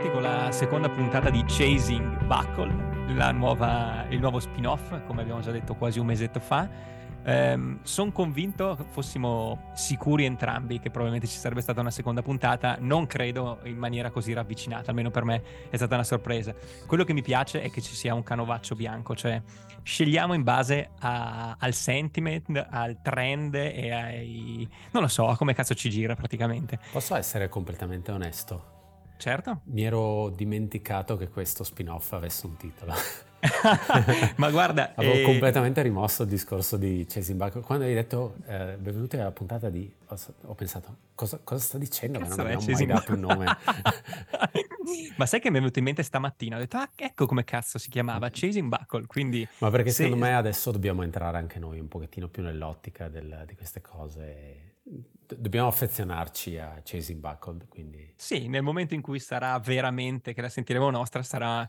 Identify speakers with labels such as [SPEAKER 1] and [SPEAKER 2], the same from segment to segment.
[SPEAKER 1] ritrovati con la seconda puntata di Chasing Buckle, nuova, il nuovo spin-off, come abbiamo già detto quasi un mesetto fa. Um, Sono convinto fossimo sicuri entrambi che probabilmente ci sarebbe stata una seconda puntata. Non credo in maniera così ravvicinata, almeno per me è stata una sorpresa. Quello che mi piace è che ci sia un canovaccio bianco, cioè scegliamo in base a, al sentiment, al trend e ai. non lo so, a come cazzo ci gira praticamente.
[SPEAKER 2] Posso essere completamente onesto?
[SPEAKER 1] Certo.
[SPEAKER 2] Mi ero dimenticato che questo spin-off avesse un titolo.
[SPEAKER 1] Ma guarda,
[SPEAKER 2] avevo eh... completamente rimosso il discorso di Chasing Buck. Quando hai detto eh, benvenuti alla puntata di. Ho, ho pensato, cosa, cosa, sta dicendo? Cazzo non abbiamo mai dato un nome.
[SPEAKER 1] Ma sai che mi è venuto in mente stamattina? Ho detto, ah, ecco come cazzo si chiamava Chasing Buckle. Quindi,
[SPEAKER 2] Ma perché se... secondo me adesso dobbiamo entrare anche noi un pochettino più nell'ottica del, di queste cose dobbiamo affezionarci a Chasing Buckled. Quindi...
[SPEAKER 1] Sì, nel momento in cui sarà veramente, che la sentiremo nostra, sarà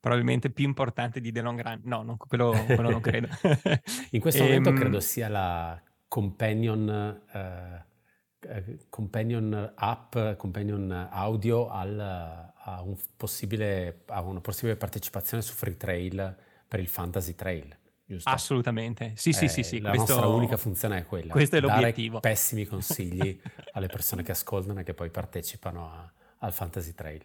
[SPEAKER 1] probabilmente più importante di The Long Run. No, non, quello, quello non credo.
[SPEAKER 2] in questo momento ehm, credo sia la companion, uh, companion app, companion audio al, a, un a, una possibile partecipazione su Free Trail per il Fantasy Trail. Giusto?
[SPEAKER 1] Assolutamente, sì, sì, sì, sì.
[SPEAKER 2] La questo... nostra unica funzione è quella.
[SPEAKER 1] Questo è l'obiettivo.
[SPEAKER 2] Dare pessimi consigli alle persone che ascoltano e che poi partecipano a, al Fantasy Trail.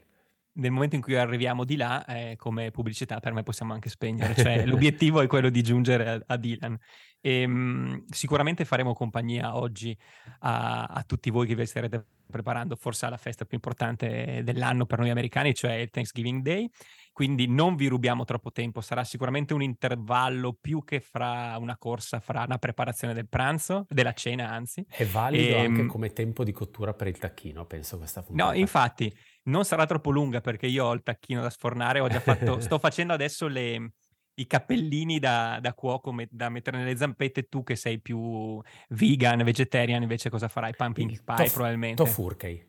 [SPEAKER 1] Nel momento in cui arriviamo di là, eh, come pubblicità, per me possiamo anche spegnere. Cioè, l'obiettivo è quello di giungere a, a Dylan. E, ehm, mh, sicuramente faremo compagnia oggi a, a, tutti voi che vi starete preparando forse alla festa più importante dell'anno per noi americani, cioè il Thanksgiving Day quindi non vi rubiamo troppo tempo, sarà sicuramente un intervallo più che fra una corsa, fra una preparazione del pranzo, della cena anzi.
[SPEAKER 2] È valido e, anche ehm come tempo di cottura per il tacchino, penso questa puntata.
[SPEAKER 1] No, infatti, non sarà troppo lunga perché io ho il tacchino da sfornare, ho già fatto, sto facendo adesso le, i cappellini da, da cuoco met- da mettere nelle zampette, tu che sei più vegan, vegetarian, invece cosa farai? Pumpkin il pie tof- probabilmente.
[SPEAKER 2] Tofurkey.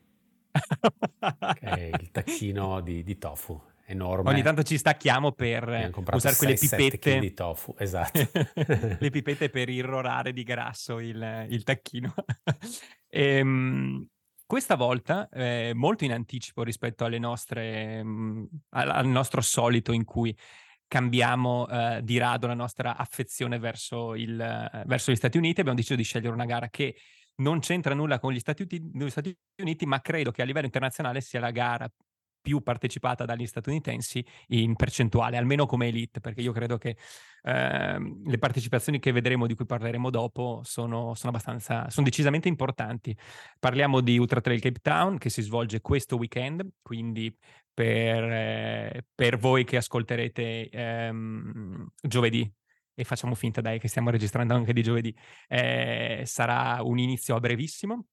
[SPEAKER 2] che è il tacchino di, di tofu enorme.
[SPEAKER 1] Ogni tanto ci stacchiamo per usare quelle pipette
[SPEAKER 2] di tofu, esatto.
[SPEAKER 1] le pipette per irrorare di grasso il, il tacchino. e, ehm, questa volta, eh, molto in anticipo rispetto alle nostre, mh, mm, al, al, nostro solito in cui cambiamo eh, di rado la nostra affezione verso, il, eh, verso, gli Stati Uniti, abbiamo deciso di scegliere una gara che non c'entra nulla con gli Stati, Uniti, gli Stati Uniti, ma credo che a livello internazionale sia la gara più partecipata dagli statunitensi in percentuale, almeno come elite, perché io credo che eh, le partecipazioni che vedremo, di cui parleremo dopo, sono, sono abbastanza, sono decisamente importanti. Parliamo di Ultra Trail Cape Town che si svolge questo weekend, quindi per, eh, per voi che ascolterete ehm, giovedì, e facciamo finta dai che stiamo registrando anche di giovedì, eh, sarà un inizio a brevissimo,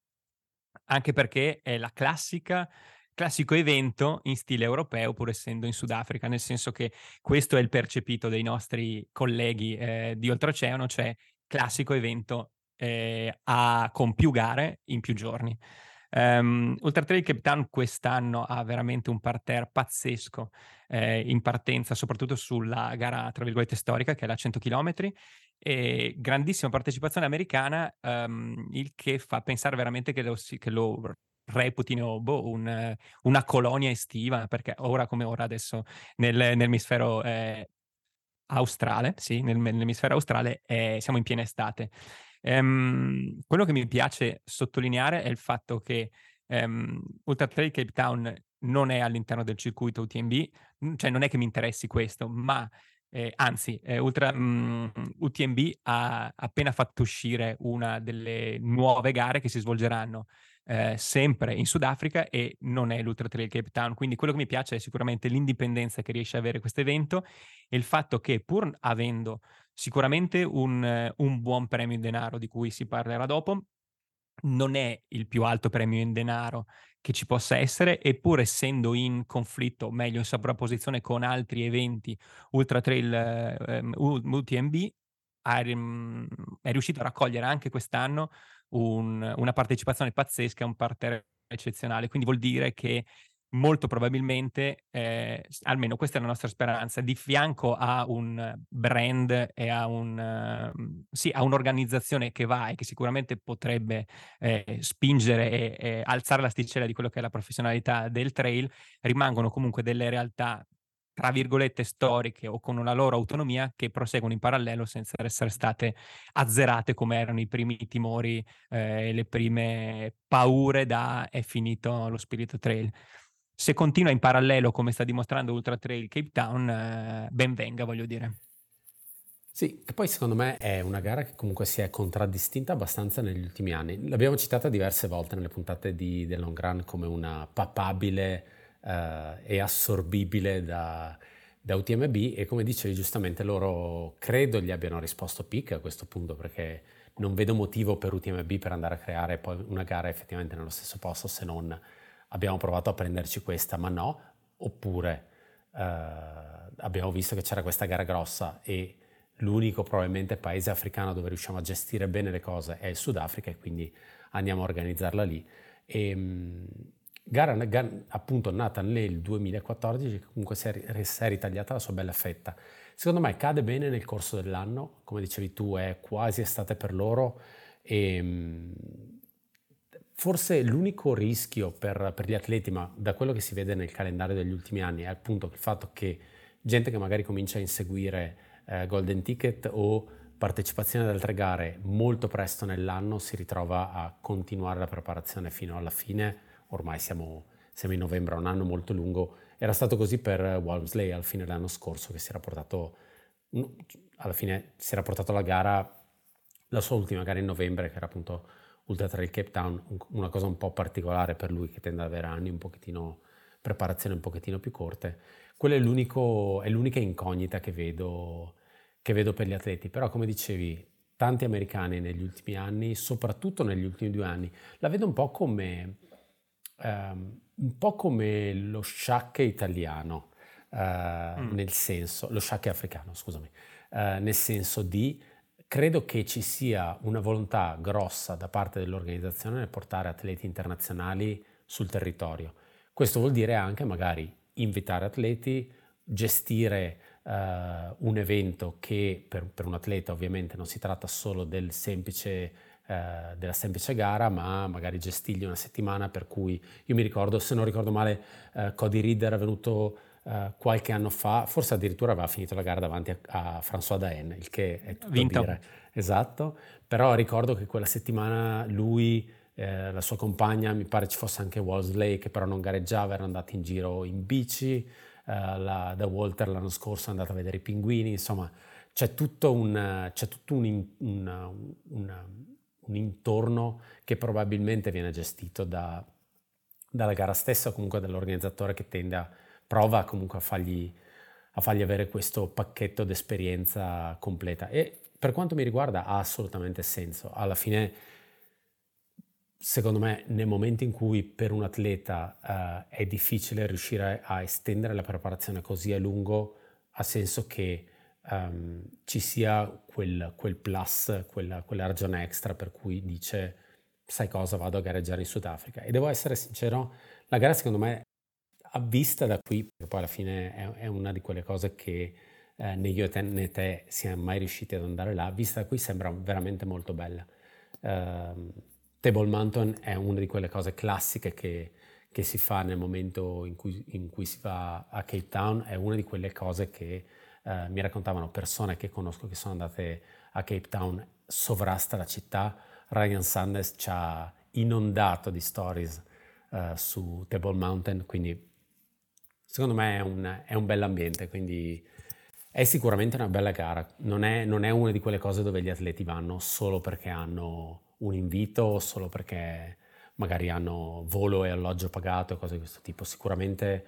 [SPEAKER 1] anche perché è la classica classico evento in stile europeo, pur essendo in Sudafrica, nel senso che questo è il percepito dei nostri colleghi eh, di oltreoceano, cioè classico evento eh, a, con più gare in più giorni. Um, Ultra Trail Cape Town quest'anno ha veramente un parterre pazzesco eh, in partenza, soprattutto sulla gara, tra virgolette, storica, che è la 100 km, e grandissima partecipazione americana, um, il che fa pensare veramente che lo, che lo reputino boh, un, una colonia estiva, perché ora come ora adesso nel, nell'emisfero eh, australe, sì, nel, nell'emisfero australe eh, siamo in piena estate. Um, quello che mi piace sottolineare è il fatto che um, Ultra Trail Cape Town non è all'interno del circuito UTMB, cioè non è che mi interessi questo, ma eh, anzi, eh, Ultra, um, UTMB ha appena fatto uscire una delle nuove gare che si svolgeranno eh, sempre in Sudafrica e non è l'Ultra Trail Cape Town. Quindi quello che mi piace è sicuramente l'indipendenza che riesce ad avere questo evento e il fatto che pur avendo sicuramente un, un buon premio in denaro di cui si parlerà dopo, non è il più alto premio in denaro che ci possa essere, eppur essendo in conflitto, meglio in sovrapposizione con altri eventi Ultra Trail eh, UTMB, è riuscito a raccogliere anche quest'anno un, una partecipazione pazzesca, un parterre eccezionale. Quindi vuol dire che molto probabilmente, eh, almeno questa è la nostra speranza, di fianco a un brand e a, un, uh, sì, a un'organizzazione che va e che sicuramente potrebbe eh, spingere e, e alzare l'asticella di quello che è la professionalità del trail, rimangono comunque delle realtà tra virgolette storiche o con una loro autonomia che proseguono in parallelo senza essere state azzerate come erano i primi timori e eh, le prime paure da è finito lo spirito trail. Se continua in parallelo come sta dimostrando Ultra Trail Cape Town, eh, ben venga voglio dire.
[SPEAKER 2] Sì, che poi secondo me è una gara che comunque si è contraddistinta abbastanza negli ultimi anni. L'abbiamo citata diverse volte nelle puntate di The Long Run come una papabile eh, e assorbibile da, da UTMB e come dicevi giustamente loro credo gli abbiano risposto pic a questo punto perché non vedo motivo per UTMB per andare a creare poi una gara effettivamente nello stesso posto se non abbiamo provato a prenderci questa ma no. Oppure eh, abbiamo visto che c'era questa gara grossa e l'unico probabilmente paese africano dove riusciamo a gestire bene le cose è il Sudafrica e quindi andiamo a organizzarla lì. E, ehm, Gara, appunto nata nel 2014 che comunque si è, si è ritagliata la sua bella fetta. Secondo me cade bene nel corso dell'anno, come dicevi tu è quasi estate per loro e ehm, forse l'unico rischio per, per, gli atleti, ma da quello che si vede nel calendario degli ultimi anni, è appunto il fatto che gente che magari comincia a inseguire eh, Golden Ticket o partecipazione ad altre gare molto presto nell'anno si ritrova a continuare la preparazione fino alla fine ormai siamo, siamo in novembre, un anno molto lungo. Era stato così per Walmsley al fine dell'anno scorso che si era portato, alla fine si era portato la gara, la sua ultima gara in novembre che era appunto Ultra Trail Cape Town, una cosa un po' particolare per lui che tende ad avere anni un pochettino, preparazioni un pochettino più corte. Quella è, è l'unica incognita che vedo, che vedo per gli atleti, però come dicevi, tanti americani negli ultimi anni, soprattutto negli ultimi due anni, la vedo un po' come um, un po' come lo sciacche italiano, uh, mm. nel senso, lo sciacche africano, scusami, uh, nel senso di credo che ci sia una volontà grossa da parte dell'organizzazione nel portare atleti internazionali sul territorio. Questo vuol dire anche magari invitare atleti, gestire uh, un evento che per, per, un atleta ovviamente non si tratta solo del semplice eh, della semplice gara, ma magari gestirgli una settimana per cui io mi ricordo, se non ricordo male, eh, Cody Reader è venuto eh, qualche anno fa, forse addirittura aveva finito la gara davanti a, a François Daen, il che è tutto Vinto. dire. Esatto, però ricordo che quella settimana lui, eh, la sua compagna, mi pare ci fosse anche Wolseley che però non gareggiava, erano andati in giro in bici, Uh, la, da Walter l'anno scorso è andato a vedere i pinguini, insomma c'è tutto un, c'è tutto un, un, un, un intorno che probabilmente viene gestito da, dalla gara stessa o comunque dall'organizzatore che tende a prova comunque a fargli, a fargli avere questo pacchetto d'esperienza completa e per quanto mi riguarda ha assolutamente senso. Alla fine, secondo me, nel momento in cui per un atleta uh, è difficile riuscire a estendere la preparazione così a lungo, ha senso che um, ci sia quel, quel plus, quella, quella, ragione extra per cui dice sai cosa vado a gareggiare in Sudafrica. E devo essere sincero la gara secondo me a vista da qui perché poi alla fine è, è una di quelle cose che eh, né io né te siamo mai riusciti ad andare là vista da qui sembra veramente molto bella. Uh, Table Mountain è una di quelle cose classiche che, che si fa nel momento in cui, in cui si va a Cape Town è una di quelle cose che eh, mi raccontavano persone che conosco che sono andate a Cape Town, sovrasta la città. Ryan Sanders ci ha inondato di stories eh, su Table Mountain, quindi secondo me è un, è un bell'ambiente, quindi è sicuramente una bella gara. Non è, non è una di quelle cose dove gli atleti vanno solo perché hanno un invito, solo perché magari hanno volo e alloggio pagato, cose di questo tipo. Sicuramente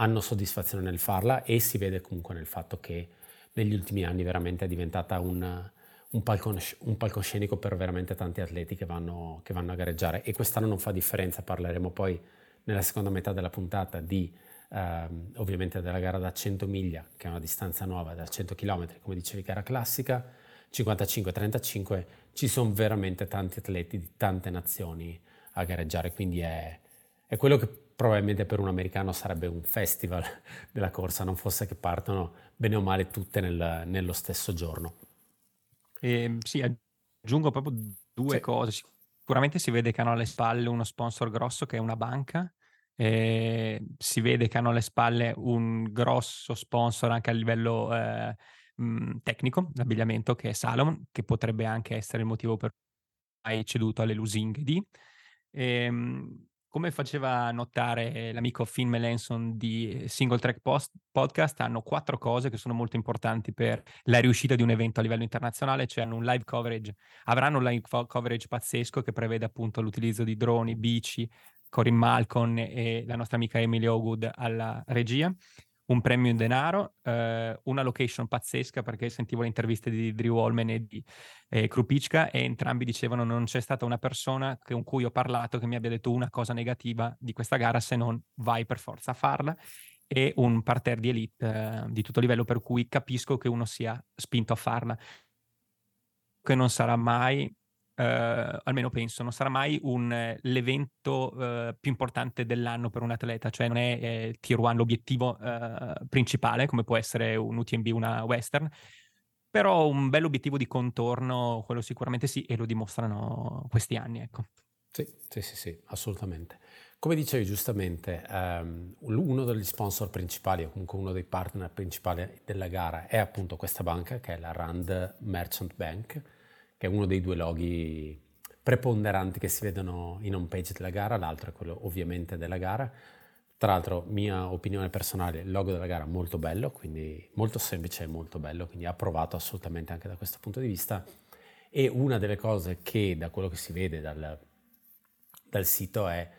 [SPEAKER 2] hanno soddisfazione nel farla e si vede comunque nel fatto che negli ultimi anni veramente è diventata un, un, palcos- un palcoscenico per veramente tanti atleti che vanno, che vanno, a gareggiare. E quest'anno non fa differenza, parleremo poi nella seconda metà della puntata di ehm, ovviamente della gara da 100 miglia, che è una distanza nuova da 100 km, come dicevi gara classica, 55-35, ci sono veramente tanti atleti di tante nazioni a gareggiare, quindi è, è quello che probabilmente per un americano sarebbe un festival della corsa, non fosse che partono bene o male tutte nel, nello stesso giorno.
[SPEAKER 1] E, sì, aggiungo proprio due sì. cose. Sicuramente si vede che hanno alle spalle uno sponsor grosso che è una banca, e si vede che hanno alle spalle un grosso sponsor anche a livello eh, mh, tecnico, l'abbigliamento, che è Salomon, che potrebbe anche essere il motivo per cui hai ceduto alle lusinghe di. Ehm, come faceva notare l'amico Finn Melanson di Single Track Post, Podcast, hanno quattro cose che sono molto importanti per la riuscita di un evento a livello internazionale, cioè hanno un live coverage, avranno un live coverage pazzesco che prevede appunto l'utilizzo di droni, bici, Corin Malcolm e la nostra amica Emily Ogood alla regia, un premio in denaro, eh, una location pazzesca perché sentivo le interviste di Drew Holman e di eh, Krupicka e entrambi dicevano non c'è stata una persona con cui ho parlato che mi abbia detto una cosa negativa di questa gara se non vai per forza a farla e un parterre di elite eh, di tutto livello per cui capisco che uno sia spinto a farla. Che non sarà mai Uh, almeno penso, non sarà mai un, l'evento uh, più importante dell'anno per un atleta, cioè non è eh, Tier 1 l'obiettivo uh, principale, come può essere un UTMB, una Western, però un bel obiettivo di contorno, quello sicuramente sì, e lo dimostrano questi anni, ecco.
[SPEAKER 2] Sì, sì, sì, sì assolutamente. Come dicevi giustamente, um, uno degli sponsor principali, o comunque uno dei partner principali della gara, è appunto questa banca, che è la Rand Merchant Bank, che è uno dei due loghi preponderanti che si vedono in home page della gara, l'altro è quello ovviamente della gara. Tra l'altro, mia opinione personale, il logo della gara è molto bello, quindi molto semplice e molto bello, quindi approvato assolutamente anche da questo punto di vista. E una delle cose che da quello che si vede dal, dal sito è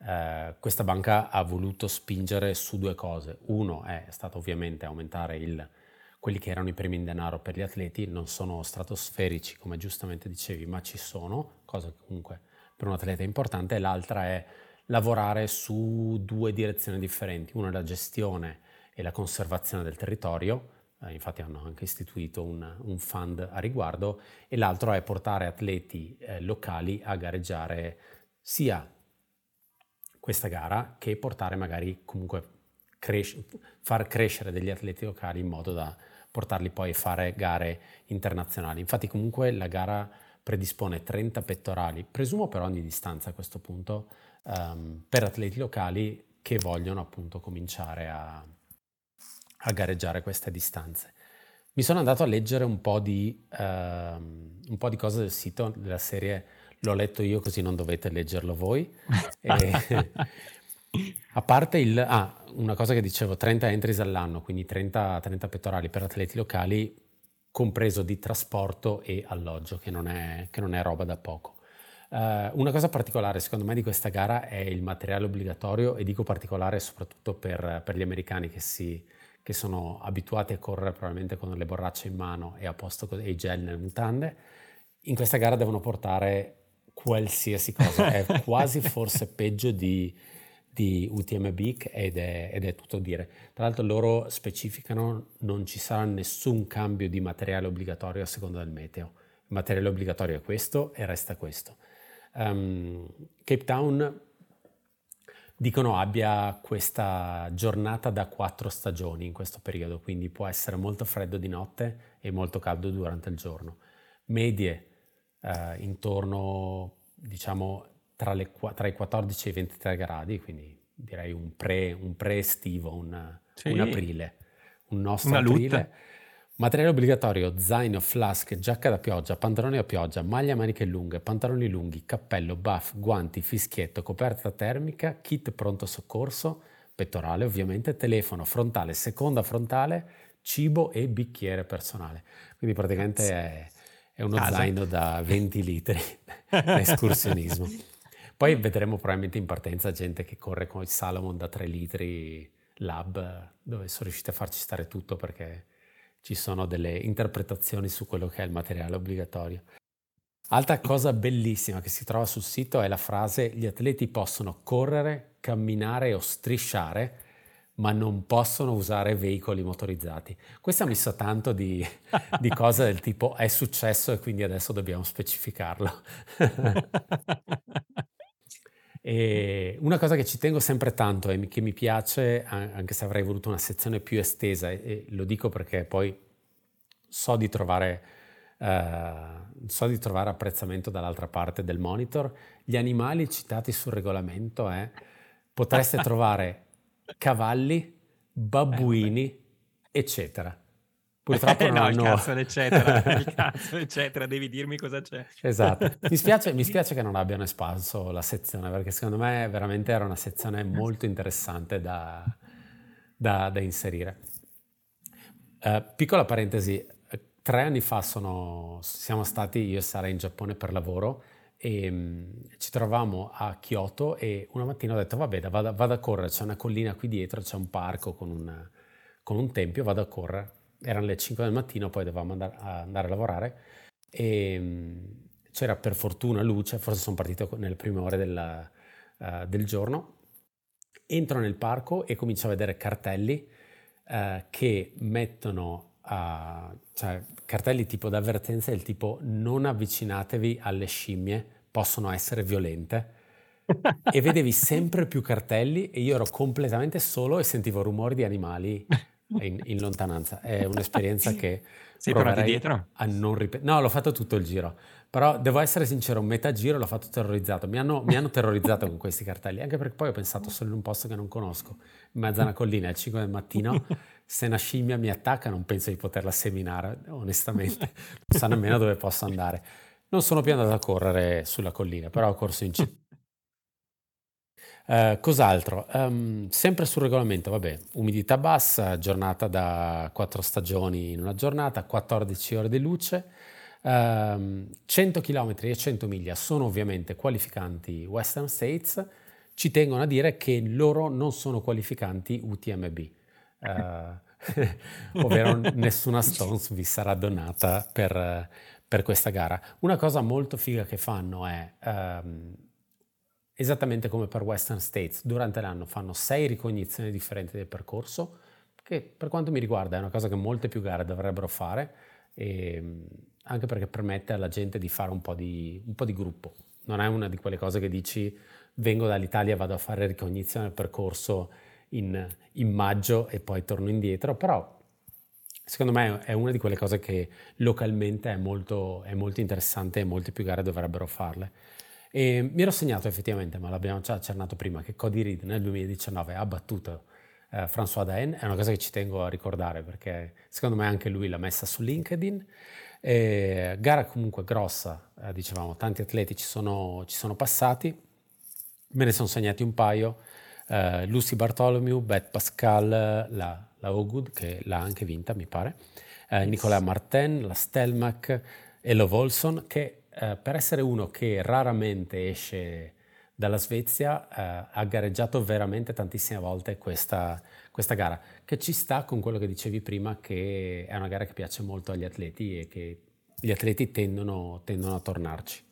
[SPEAKER 2] eh, questa banca ha voluto spingere su due cose. Uno è stato ovviamente aumentare il quelli che erano i premi in denaro per gli atleti non sono stratosferici, come giustamente dicevi, ma ci sono, cosa che comunque per un atleta è importante, l'altra è lavorare su due direzioni differenti, una è la gestione e la conservazione del territorio, eh, infatti hanno anche istituito un, un, fund a riguardo, e l'altro è portare atleti eh, locali a gareggiare sia questa gara che portare magari comunque cres- far crescere degli atleti locali in modo da portarli poi a fare gare internazionali. Infatti comunque la gara predispone 30 pettorali, presumo per ogni distanza a questo punto, um, per atleti locali che vogliono appunto cominciare a, a, gareggiare queste distanze. Mi sono andato a leggere un po, di, uh, un po' di cose del sito della serie L'ho letto io così non dovete leggerlo voi. e, a parte il... Ah, una cosa che dicevo, 30 entries all'anno, quindi 30, 30 pettorali per atleti locali, compreso di trasporto e alloggio, che non è, che non è roba da poco. Uh, una cosa particolare secondo me di questa gara è il materiale obbligatorio e dico particolare soprattutto per, per gli americani che, si, che, sono abituati a correre probabilmente con le borracce in mano e a posto con i gel nelle mutande. In questa gara devono portare qualsiasi cosa, è quasi forse peggio di, di UTMB ed è, ed è tutto dire. Tra l'altro loro specificano non ci sarà nessun cambio di materiale obbligatorio a seconda del meteo. Il materiale obbligatorio è questo e resta questo. Um, Cape Town dicono abbia questa giornata da quattro stagioni in questo periodo, quindi può essere molto freddo di notte e molto caldo durante il giorno. Medie eh, intorno, diciamo, tra, le, tra, i 14 e i 23 gradi, quindi direi un, pre, un pre-estivo, un, sì. un, aprile, un nostro Una aprile. Lutta. Materiale obbligatorio, zaino, flask, giacca da pioggia, pantaloni a pioggia, maglia a maniche lunghe, pantaloni lunghi, cappello, buff, guanti, fischietto, coperta termica, kit pronto soccorso, pettorale ovviamente, telefono, frontale, seconda frontale, cibo e bicchiere personale. Quindi praticamente è, è uno Casa. zaino da 20 litri da escursionismo. Poi vedremo probabilmente in partenza gente che corre con il Salomon da 3 litri lab, dove sono riusciti a farci stare tutto perché ci sono delle interpretazioni su quello che è il materiale obbligatorio. Altra cosa bellissima che si trova sul sito è la frase gli atleti possono correre, camminare o strisciare, ma non possono usare veicoli motorizzati. Questo ha messo tanto di, di cose del tipo è successo e quindi adesso dobbiamo specificarlo. E una cosa che ci tengo sempre tanto e che mi piace, anche se avrei voluto una sezione più estesa, e lo dico perché poi so di trovare, uh, so di trovare apprezzamento dall'altra parte del monitor, gli animali citati sul regolamento è potreste trovare cavalli, babbuini, eh, eccetera.
[SPEAKER 1] Purtroppo eh, non no, hanno... il cazzo, eccetera, il cazzo, eccetera, devi dirmi cosa c'è.
[SPEAKER 2] Esatto. Mi spiace, mi spiace, che non abbiano espanso la sezione, perché secondo me veramente era una sezione molto interessante da, da, da inserire. Uh, piccola parentesi, tre anni fa sono, siamo stati io e Sara in Giappone per lavoro e um, ci trovavamo a Kyoto e una mattina ho detto vabbè vado, vado a correre, c'è una collina qui dietro, c'è un parco con un, con un tempio, vado a correre erano le 5 del mattino, poi dovevamo andare a, andare a lavorare e mm, c'era per fortuna luce, forse sono partito nelle prime ore della, uh, del giorno. Entro nel parco e comincio a vedere cartelli uh, che mettono, uh, cioè cartelli tipo d'avvertenza del tipo non avvicinatevi alle scimmie, possono essere violente. e vedevi sempre più cartelli e io ero completamente solo e sentivo rumori di animali in, in lontananza. È un'esperienza che
[SPEAKER 1] Sei proverei dietro?
[SPEAKER 2] a non ripetere. No, l'ho fatto tutto il giro. Però devo essere sincero, metà giro l'ho fatto terrorizzato. Mi hanno, mi hanno terrorizzato con questi cartelli, anche perché poi ho pensato solo in un posto che non conosco, in mezzo a una collina, alle 5 del mattino. Se una scimmia mi attacca non penso di poterla seminare, onestamente. Non so nemmeno dove posso andare. Non sono più andato a correre sulla collina, però ho corso in città Uh, cos'altro? Um, sempre sul regolamento, vabbè, umidità bassa, giornata da 4 stagioni in una giornata, 14 ore di luce, um, 100 km e 100 miglia sono ovviamente qualificanti Western States, ci tengono a dire che loro non sono qualificanti UTMB, uh, eh, ovvero nessuna Stones vi sarà donata per, per, questa gara. Una cosa molto figa che fanno è... Um, esattamente come per Western States, durante l'anno fanno sei ricognizioni differenti del percorso, che per quanto mi riguarda è una cosa che molte più gare dovrebbero fare, e, anche perché permette alla gente di fare un po' di, un po' di gruppo. Non è una di quelle cose che dici vengo dall'Italia, vado a fare ricognizione del percorso in, in maggio e poi torno indietro, però secondo me è una di quelle cose che localmente è molto, è molto interessante e molte più gare dovrebbero farle. E mi ero segnato effettivamente, ma l'abbiamo già accennato prima, che Cody Reed nel 2019 ha battuto eh, François Daen, è una cosa che ci tengo a ricordare perché secondo me anche lui l'ha messa su LinkedIn. E, gara comunque grossa, eh, dicevamo, tanti atleti ci sono, ci sono, passati, me ne sono segnati un paio, eh, Lucy Bartholomew, Beth Pascal, la, la Ogud che l'ha anche vinta mi pare, eh, Nicolas Martin, la Stelmach e Lo Volson che eh, per essere uno che raramente esce dalla Svezia, eh, ha gareggiato veramente tantissime volte questa, questa, gara, che ci sta con quello che dicevi prima, che è una gara che piace molto agli atleti e che gli atleti tendono, tendono a tornarci.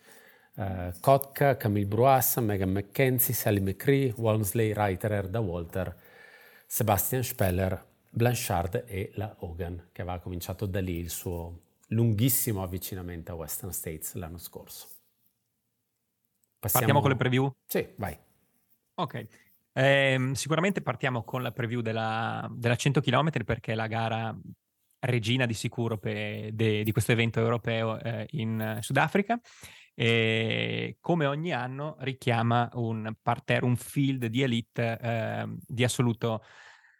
[SPEAKER 2] Uh, Kotka, Camille Bruas, Megan McKenzie, Sally McCree, Walmsley, Reiterer, Da Walter, Sebastian Speller, Blanchard e la Hogan, che aveva cominciato da lì il suo, lunghissimo avvicinamento a Western States l'anno scorso.
[SPEAKER 1] Passiamo... Partiamo con le preview?
[SPEAKER 2] Sì, vai.
[SPEAKER 1] Ok. Eh, sicuramente partiamo con la preview della, della 100 km perché è la gara regina di sicuro pe, de, di questo evento europeo eh, in Sudafrica e come ogni anno richiama un parterre, un field di elite eh, di assoluto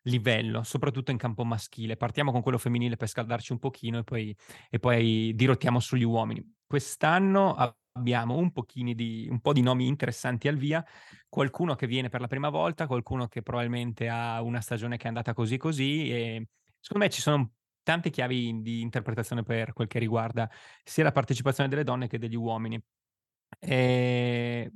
[SPEAKER 1] livello, soprattutto in campo maschile. Partiamo con quello femminile per scaldarci un pochino e poi, e poi dirottiamo sugli uomini. Quest'anno abbiamo un, di, un po' di nomi interessanti al via, qualcuno che viene per la prima volta, qualcuno che probabilmente ha una stagione che è andata così così e secondo me ci sono tante chiavi di interpretazione per quel che riguarda sia la partecipazione delle donne che degli uomini. E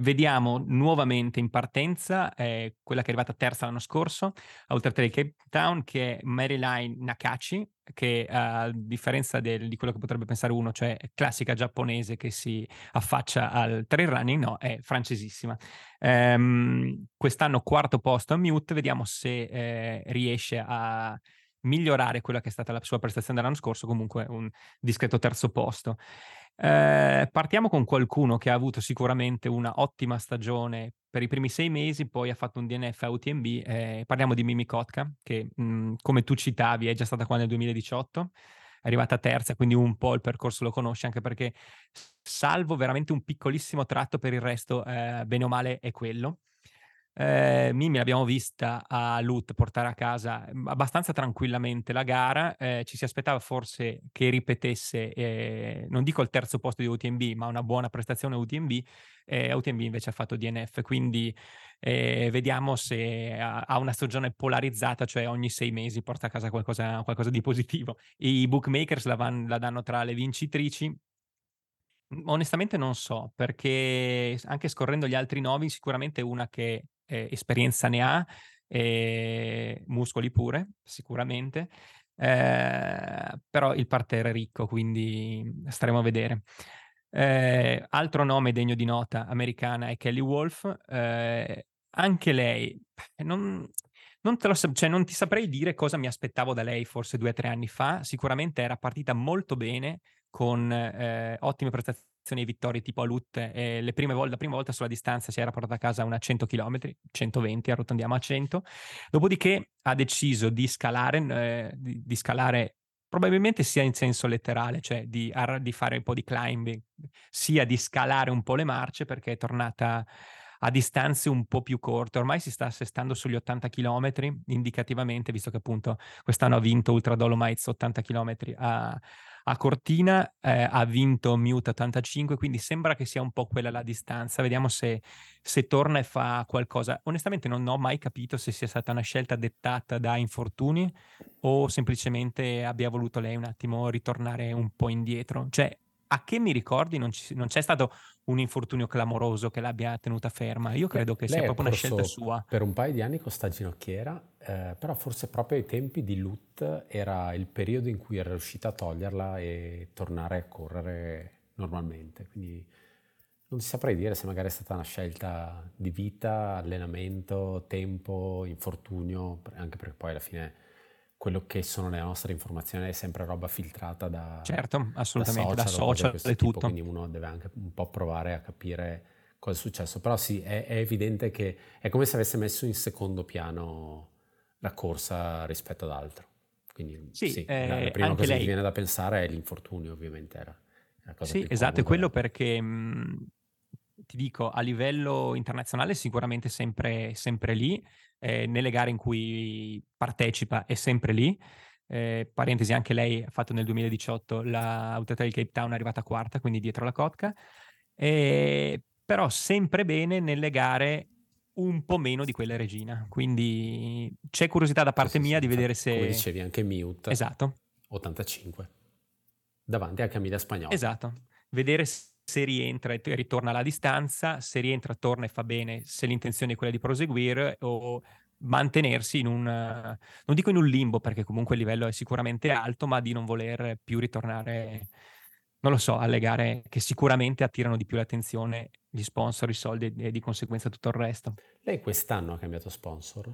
[SPEAKER 1] Vediamo nuovamente in partenza eh, quella che è arrivata terza l'anno scorso, a Ultra Trail Cape Town, che è Maryline Nakachi, che a differenza del, di quello che potrebbe pensare uno, cioè classica giapponese che si affaccia al trail running, no, è francesissima. Um, quest'anno quarto posto a Mute, vediamo se eh, riesce a migliorare quella che è stata la sua prestazione dell'anno scorso, comunque un discreto terzo posto. Eh, partiamo con qualcuno che ha avuto sicuramente una ottima stagione per i primi sei mesi, poi ha fatto un DNF a UTMB. Eh, parliamo di Mimi Kotka, che mh, come tu citavi è già stata qua nel 2018 è arrivata terza, quindi un po' il percorso lo conosce, anche perché salvo veramente un piccolissimo tratto per il resto, eh, bene o male è quello. Eh, Mimi l'abbiamo vista a Lut portare a casa mm, abbastanza tranquillamente la gara, eh, ci si aspettava forse che ripetesse, eh, non dico il terzo posto di UTMB, ma una buona prestazione UTMB, e UTMB invece ha fatto DNF, quindi eh, vediamo se ha, ha, una stagione polarizzata, cioè ogni sei mesi porta a casa qualcosa, qualcosa di positivo. I bookmakers la, van, la danno tra le vincitrici, Onestamente non so, perché anche scorrendo gli altri nomi, sicuramente una che eh, esperienza ne ha, eh, muscoli pure, sicuramente, eh, però il parterre è ricco, quindi staremo a vedere. Eh, altro nome degno di nota americana è Kelly Wolf, eh, anche lei, non, non, te lo, cioè non ti saprei dire cosa mi aspettavo da lei forse due o tre anni fa, sicuramente era partita molto bene, con eh, ottime prestazioni e vittorie tipo a Lut, eh, le prime volte, la prima volta sulla distanza si era portata a casa una 100 km, 120, arrotondiamo a 100, dopodiché ha deciso di scalare, eh, di, di, scalare probabilmente sia in senso letterale, cioè di, di, fare un po' di climbing, sia di scalare un po' le marce perché è tornata a distanze un po' più corte. Ormai si sta assestando sugli 80 km indicativamente, visto che appunto quest'anno ha vinto Ultra Dolomites 80 km a, a Cortina eh, ha vinto Mute 85, quindi sembra che sia un po' quella la distanza. Vediamo se, se, torna e fa qualcosa. Onestamente non ho mai capito se sia stata una scelta dettata da infortuni o semplicemente abbia voluto lei un attimo ritornare un po' indietro. Cioè, a che mi ricordi non, ci, non, c'è stato un infortunio clamoroso che l'abbia tenuta ferma. Io credo che sia proprio una scelta sua.
[SPEAKER 2] Per un paio di anni con sta ginocchiera, eh, però forse proprio ai tempi di Lut era il periodo in cui era riuscita a toglierla e tornare a correre normalmente. Quindi non ti saprei dire se magari è stata una scelta di vita, allenamento, tempo, infortunio, anche perché poi alla fine quello che sono le nostre informazioni è sempre roba filtrata da,
[SPEAKER 1] certo, assolutamente, da social, da social e tutto.
[SPEAKER 2] Quindi uno deve anche un po' provare a capire cosa è successo. Però sì, è, è evidente che è come se avesse messo in secondo piano la corsa rispetto ad altro. Quindi sì, sì eh, la, la, prima cosa lei... che viene da pensare è l'infortunio, ovviamente era.
[SPEAKER 1] La cosa sì, esatto, è quello perché mh, ti dico, a livello internazionale sicuramente sempre, sempre lì, eh, nelle gare in cui partecipa è sempre lì. Eh, parentesi, anche lei ha fatto nel 2018 l'Autorità di Cape Town, è arrivata quarta, quindi dietro la Kotka, eh, però sempre bene nelle gare un po' meno di quella regina. Quindi c'è curiosità da parte sì, mia sì, di vedere se...
[SPEAKER 2] Come dicevi, anche Mute.
[SPEAKER 1] Esatto.
[SPEAKER 2] 85. Davanti a Camilla Spagnola.
[SPEAKER 1] Esatto. Vedere se rientra e ritorna alla distanza, se rientra, torna e fa bene, se l'intenzione è quella di proseguire o mantenersi in un, non dico in un limbo perché comunque il livello è sicuramente alto, ma di non voler più ritornare, non lo so, alle gare che sicuramente attirano di più l'attenzione, gli sponsor, i soldi e di conseguenza tutto il resto.
[SPEAKER 2] Lei quest'anno ha cambiato sponsor?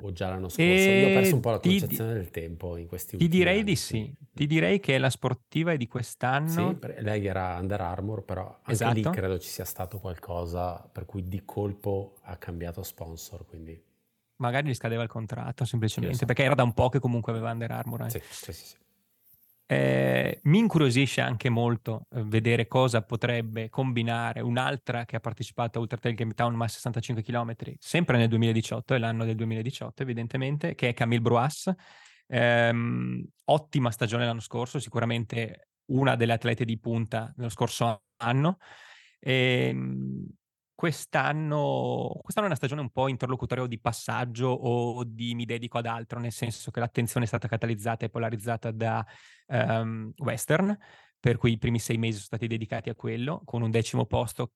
[SPEAKER 2] O già l'anno scorso? E Io ho perso un po' la concezione ti, del tempo in questi
[SPEAKER 1] ti
[SPEAKER 2] ultimi
[SPEAKER 1] direi
[SPEAKER 2] anni.
[SPEAKER 1] di sì. Ti direi che la sportiva è di quest'anno.
[SPEAKER 2] Sì, lei era Under Armour, però anche esatto. lì credo ci sia stato qualcosa per cui di colpo ha cambiato sponsor, quindi...
[SPEAKER 1] Magari gli scadeva il contratto semplicemente, so. perché era da un po' che comunque aveva Under Armour. Eh.
[SPEAKER 2] Sì, sì, sì. sì.
[SPEAKER 1] Eh, mi incuriosisce anche molto eh, vedere cosa potrebbe combinare un'altra che ha partecipato a Ultra Trail Game Town ma 65 km, sempre nel 2018, è l'anno del 2018 evidentemente, che è Camille Bruas. Eh, ottima stagione l'anno scorso, sicuramente una delle atlete di punta nello scorso anno. E, ehm, quest'anno, quest'anno è una stagione un po' interlocutoria o di passaggio o di mi dedico ad altro, nel senso che l'attenzione è stata catalizzata e polarizzata da um, Western, per cui i primi sei mesi sono stati dedicati a quello, con un decimo posto,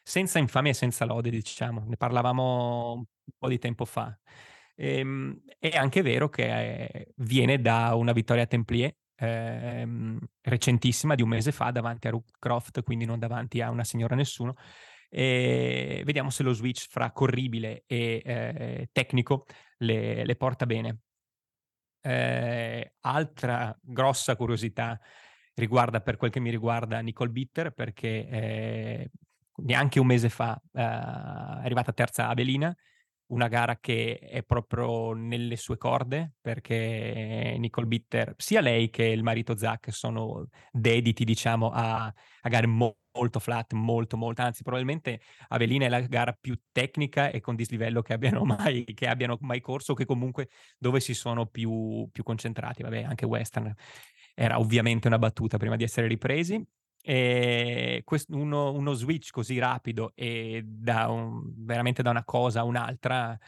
[SPEAKER 1] senza infamia e senza lode, diciamo. Ne parlavamo un po' di tempo fa. E, ehm, è anche vero che eh, viene da una vittoria a Templier, ehm, recentissima, di un mese fa, davanti a Rook Croft, quindi non davanti a una signora nessuno, e vediamo se lo switch fra corribile e eh, tecnico le, le, porta bene. Eh, altra grossa curiosità riguarda per quel che mi riguarda Nicole Bitter perché eh, neanche un mese fa eh, è arrivata terza Abelina, una gara che è proprio nelle sue corde perché Nicole Bitter, sia lei che il marito Zach sono dediti diciamo a, a gare mo- molto flat, molto molto, anzi probabilmente Avelina è la gara più tecnica e con dislivello che abbiano mai, che abbiano mai corso, che comunque dove si sono più, più concentrati, vabbè anche Western era ovviamente una battuta prima di essere ripresi, e quest- uno, uno, switch così rapido e da un, veramente da una cosa a un'altra,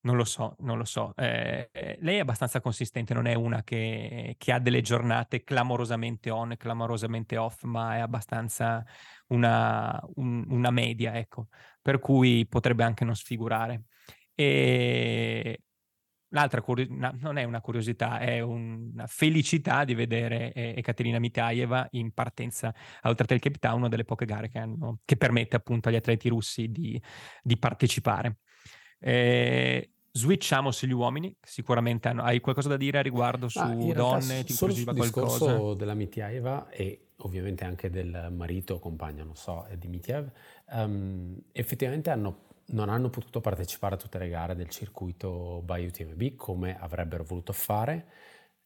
[SPEAKER 1] non lo so, non lo so. Eh, lei è abbastanza consistente, non è una che, che, ha delle giornate clamorosamente on, clamorosamente off, ma è abbastanza una, un, una media, ecco, per cui potrebbe anche non sfigurare. E L'altra curi- no, non è una curiosità, è una felicità di vedere eh, Ekaterina Mitaeva in partenza a Ultratrail Cape Town, una delle poche gare che, hanno, che permette appunto agli atleti russi di, di partecipare. Eh, switchiamo sugli uomini, sicuramente hanno, hai qualcosa da dire a riguardo su ah, donne?
[SPEAKER 2] Ti solo sul discorso qualcosa? della Mitiaeva e ovviamente anche del marito compagno, non so, di Mitiev, um, effettivamente hanno non hanno potuto partecipare a tutte le gare del circuito by UTMB come avrebbero voluto fare.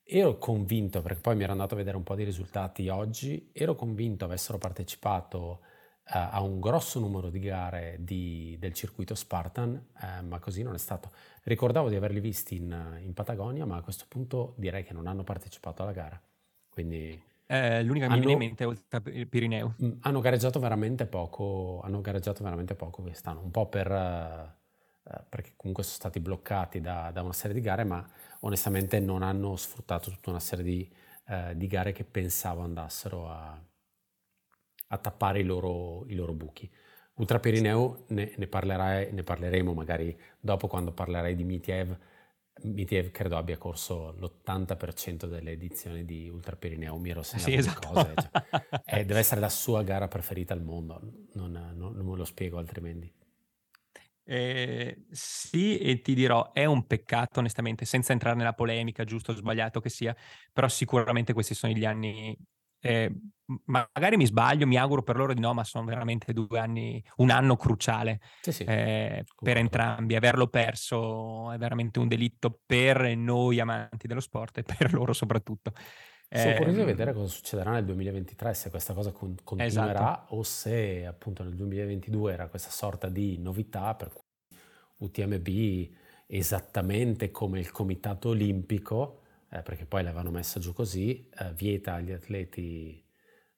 [SPEAKER 2] Ero convinto, perché poi mi ero andato a vedere un po' di risultati oggi, ero convinto avessero partecipato uh, a un grosso numero di gare di, del circuito Spartan, uh, ma così non è stato. Ricordavo di averli visti in, in Patagonia, ma a questo punto direi che non hanno partecipato alla gara. Quindi
[SPEAKER 1] eh, l'unica che mi viene in mente è oltre il Pirineo.
[SPEAKER 2] Mm, hanno gareggiato veramente poco, hanno gareggiato veramente poco quest'anno, un po' per, uh, perché comunque sono stati bloccati da, da, una serie di gare, ma onestamente non hanno sfruttato tutta una serie di, uh, di gare che pensavo andassero a, a tappare i loro, i loro, buchi. Ultra Pirineo ne, ne, ne, parleremo magari dopo quando parlerai di Mitiev, Mitiev credo abbia corso l'80% delle edizioni di Ultra Pirineo, mi ero segnato sì, esatto. cose. Cioè, è, deve essere la sua gara preferita al mondo, non, non, non me lo spiego altrimenti.
[SPEAKER 1] Eh, sì, e ti dirò, è un peccato onestamente, senza entrare nella polemica, giusto o sbagliato che sia, però sicuramente questi sono gli anni eh, magari mi sbaglio, mi auguro per loro di no, ma sono veramente due anni, un anno cruciale sì, sì. Eh, per entrambi. Averlo perso è veramente un delitto per noi amanti dello sport e per loro soprattutto.
[SPEAKER 2] Sono eh, curioso di vedere cosa succederà nel 2023, se questa cosa con- continuerà esatto. o se appunto nel 2022 era questa sorta di novità per cui UTMB esattamente come il Comitato Olimpico eh, perché poi l'avevano messa giù così, eh, vieta agli atleti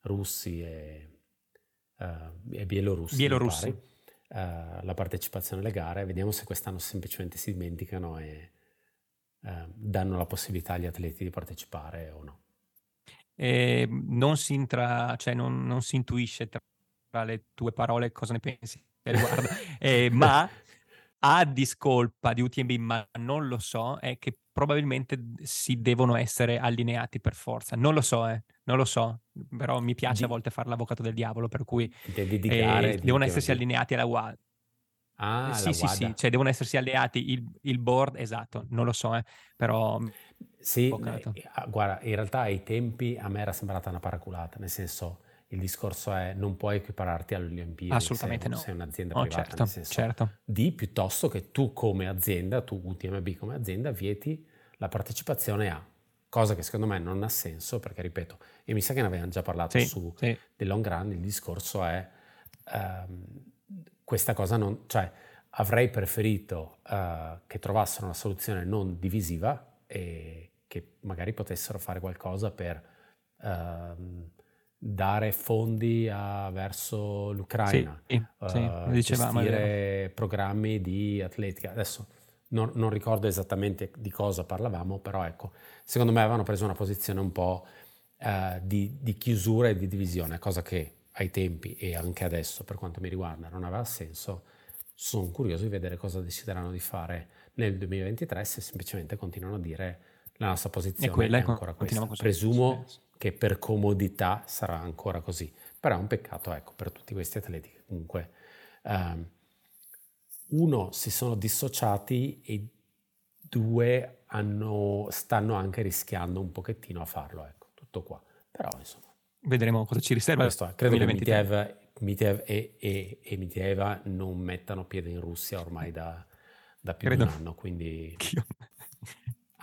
[SPEAKER 2] russi e, eh, e bielorussi, bielorussi. Pare, eh, la partecipazione alle gare. Vediamo se quest'anno semplicemente si dimenticano e eh, danno la possibilità agli atleti di partecipare o no.
[SPEAKER 1] E non, si intra, cioè non, non si intuisce tra le tue parole cosa ne pensi riguardo, eh, ma a discolpa di UTMB, ma non lo so, è che probabilmente si devono essere allineati per forza. Non lo so, eh, non lo so, però mi piace di... a volte fare l'avvocato del diavolo, per cui
[SPEAKER 2] Devi eh,
[SPEAKER 1] devono essersi allineati alla WAD.
[SPEAKER 2] Ah,
[SPEAKER 1] eh, sì, sì, sì, cioè devono essersi allineati il, il board, esatto, non lo so, eh, però...
[SPEAKER 2] Sì, eh, ah, guarda, in realtà ai tempi a me era sembrata una paraculata, nel senso il discorso è non puoi equipararti alle Olimpiadi
[SPEAKER 1] Assolutamente
[SPEAKER 2] se
[SPEAKER 1] no.
[SPEAKER 2] sei un'azienda oh, privata,
[SPEAKER 1] certo, nel senso certo.
[SPEAKER 2] di piuttosto che tu come azienda, tu UTMB come azienda, vieti la partecipazione a cosa che secondo me non ha senso perché ripeto, e mi sa che ne avevamo già parlato sì, su sì. The Long Run, il discorso è um, questa cosa non, cioè avrei preferito uh, che trovassero una soluzione non divisiva e che magari potessero fare qualcosa per uh, dare fondi a, verso l'Ucraina,
[SPEAKER 1] sì, sì, uh, dicevamo,
[SPEAKER 2] gestire programmi di atletica. Adesso non, non, ricordo esattamente di cosa parlavamo, però ecco, secondo me avevano preso una posizione un po' uh, di, di, chiusura e di divisione, cosa che ai tempi e anche adesso per quanto mi riguarda non aveva senso. Sono curioso di vedere cosa decideranno di fare nel 2023 se semplicemente continuano a dire la nostra posizione è, quella, è ancora questa. Presumo che per comodità sarà ancora così. Però è un peccato, ecco, per tutti questi atleti che comunque, um, uno, si sono dissociati e due, hanno, stanno anche rischiando un pochettino a farlo, ecco, tutto qua. Però, insomma,
[SPEAKER 1] vedremo cosa ci riserva.
[SPEAKER 2] Questo, credo 2023. che Mitiev, Mitiev e, e, e Mitieva non mettano piede in Russia ormai da, da più credo. di un anno, quindi...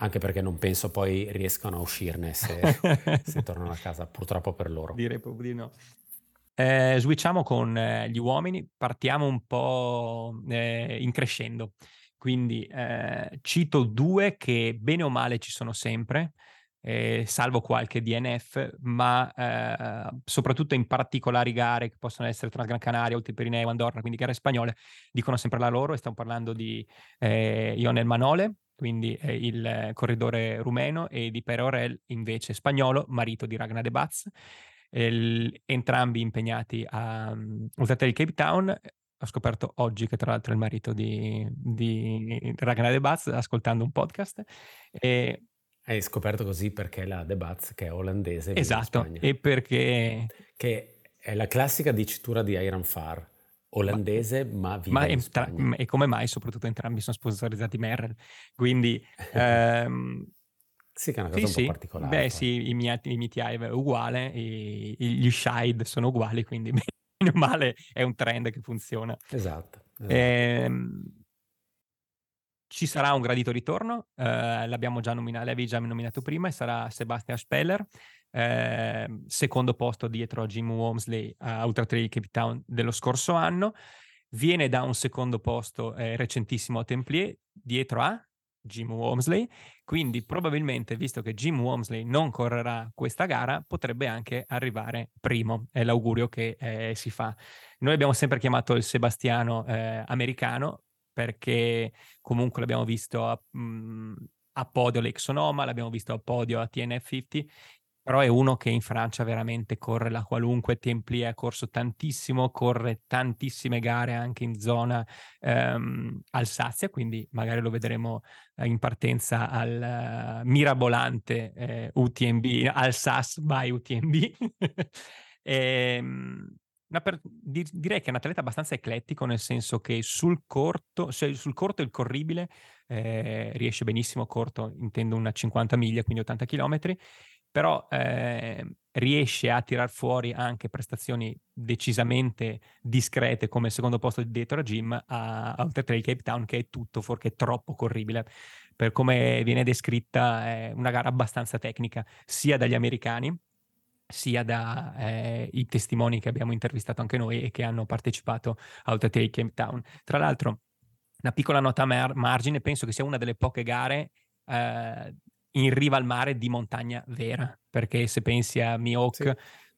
[SPEAKER 2] Anche perché non penso poi riescano a uscirne se, se tornano a casa, purtroppo per loro.
[SPEAKER 1] Direi proprio di no. Eh, switchiamo con eh, gli uomini, partiamo un po' eh, in crescendo. Quindi eh, cito due che bene o male ci sono sempre, eh, salvo qualche DNF, ma eh, soprattutto in particolari gare che possono essere Transgran Canaria, Oltre Pirineo, Andorra, quindi gare spagnole, dicono sempre la loro e stiamo parlando di Ionel Manole, quindi eh, il corridore rumeno, e di Pere Orel, invece spagnolo, marito di Ragnar De Baz, entrambi impegnati a um, di Cape Town. Ho scoperto oggi che tra l'altro è il marito di, di Ragnar De Baz, ascoltando un podcast. E
[SPEAKER 2] hai scoperto così perché la De Baz, che è olandese,
[SPEAKER 1] esatto, e perché...
[SPEAKER 2] Che è la classica dicitura di Iron Far, olandese ma, ma ma in tra-
[SPEAKER 1] E come mai soprattutto entrambi sono sponsorizzati Merrell? Quindi... ehm,
[SPEAKER 2] sì, che è una cosa sì, un po' particolare.
[SPEAKER 1] Beh poi. sì, i, miei, i MTI è uguale, i, gli Shide sono uguali, quindi meno male è un trend che funziona.
[SPEAKER 2] Esatto. esatto.
[SPEAKER 1] Ehm, ci sarà un gradito ritorno, eh, l'abbiamo già nominato, l'avevi già nominato prima, e sarà Sebastian Speller, eh, secondo posto dietro a Jim Wormsley a Ultra Trail Cape Town dello scorso anno, viene da un secondo posto eh, recentissimo a Templier, dietro a Jim Wormsley, quindi probabilmente, visto che Jim Wormsley non correrà questa gara, potrebbe anche arrivare primo, è l'augurio che eh, si fa. Noi abbiamo sempre chiamato il Sebastiano eh, americano, perché comunque l'abbiamo visto a, mh, mhmm, a podio Lake Sonoma, l'abbiamo visto a podio a TNF 50, però è uno che in Francia veramente corre la qualunque, Templi ha corso tantissimo, corre tantissime gare anche in zona ehm, Alsazia, quindi magari lo vedremo eh, in partenza al uh, mirabolante eh, UTMB, Alsace by UTMB. e, ehm, per, di, direi che è un atleta abbastanza eclettico, nel senso che sul corto, cioè sul corto il corribile eh, riesce benissimo, corto intendo una 50 miglia, quindi 80 km, però eh, riesce a tirar fuori anche prestazioni decisamente discrete come il secondo posto dietro a Jim a, Ultra Trail Cape Town che è tutto fuorché troppo corribile per come viene descritta è una gara abbastanza tecnica sia dagli americani sia dai eh, testimoni che abbiamo intervistato anche noi e che hanno partecipato a Outatake Cape Town. Tra l'altro, una piccola nota a mar- margine, penso che sia una delle poche gare eh, in riva al mare di montagna vera, perché se pensi a Mihawk sì.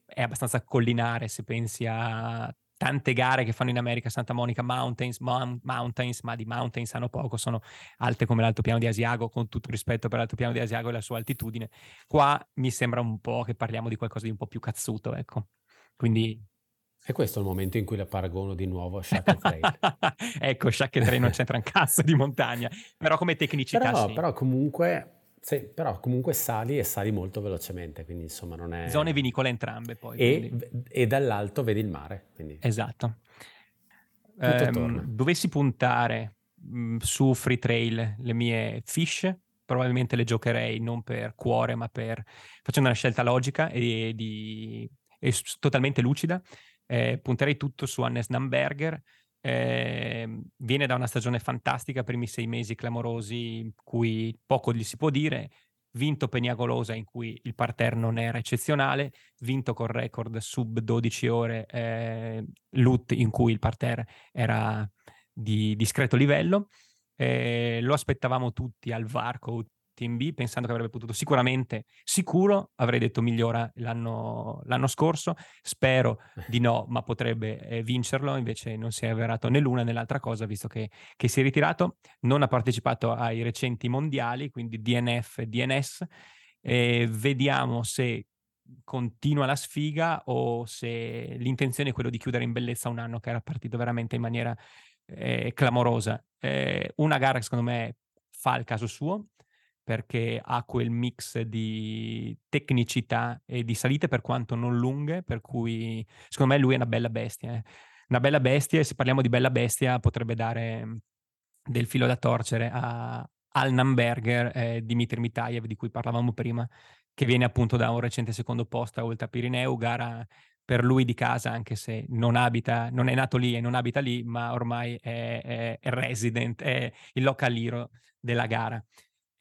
[SPEAKER 1] è abbastanza collinare, se pensi a tante gare che fanno in America, Santa Monica Mountains, Mount, Mountains, ma di Mountains hanno poco, sono alte come l'altopiano di Asiago, con tutto rispetto per l'altopiano di Asiago e la sua altitudine. Qua mi sembra un po' che parliamo di qualcosa di un po' più cazzuto, ecco. Quindi...
[SPEAKER 2] E questo è il momento in cui la paragono di nuovo a Shack Trail.
[SPEAKER 1] ecco, Shack Trail non c'entra un cazzo di montagna, però come tecnicità
[SPEAKER 2] però,
[SPEAKER 1] sì.
[SPEAKER 2] Però comunque sì, però comunque sali e sali molto velocemente, quindi insomma non è...
[SPEAKER 1] Zone vinicole entrambe poi.
[SPEAKER 2] E, e dall'alto vedi il mare. Quindi...
[SPEAKER 1] Esatto. Eh, dovessi puntare mh, mm, su free trail le mie fish, probabilmente le giocherei non per cuore, ma per facendo una scelta logica e, di, e totalmente lucida. Eh, punterei tutto su Hannes Namberger, eh, viene da una stagione fantastica, primi sei mesi clamorosi in cui poco gli si può dire, vinto Peniagolosa in cui il parterre non era eccezionale, vinto col record sub 12 ore eh, LUT in cui il parterre era di discreto livello. Eh, lo aspettavamo tutti al Varco Team B pensando che avrebbe potuto sicuramente, sicuro avrei detto migliora l'anno, l'anno scorso, spero di no, ma potrebbe eh, vincerlo, invece non si è avverato né l'una né l'altra cosa visto che, che, si è ritirato, non ha partecipato ai recenti mondiali, quindi DNF e DNS, e vediamo se continua la sfiga o se l'intenzione è quello di chiudere in bellezza un anno che era partito veramente in maniera eh, clamorosa. Eh, una gara che secondo me fa il caso suo, perché ha quel mix di tecnicità e di salite per quanto non lunghe, per cui secondo me lui è una bella bestia. Eh. Una bella bestia e se parliamo di bella bestia potrebbe dare mhmm, del filo da torcere a, al Namberger eh, Dimitri Mitaev di cui parlavamo prima, che viene appunto da un recente secondo posto a Volta Pirineu, gara per lui di casa, anche se non abita, non è nato lì e non abita lì, ma ormai è, è, è resident, è il local hero della gara.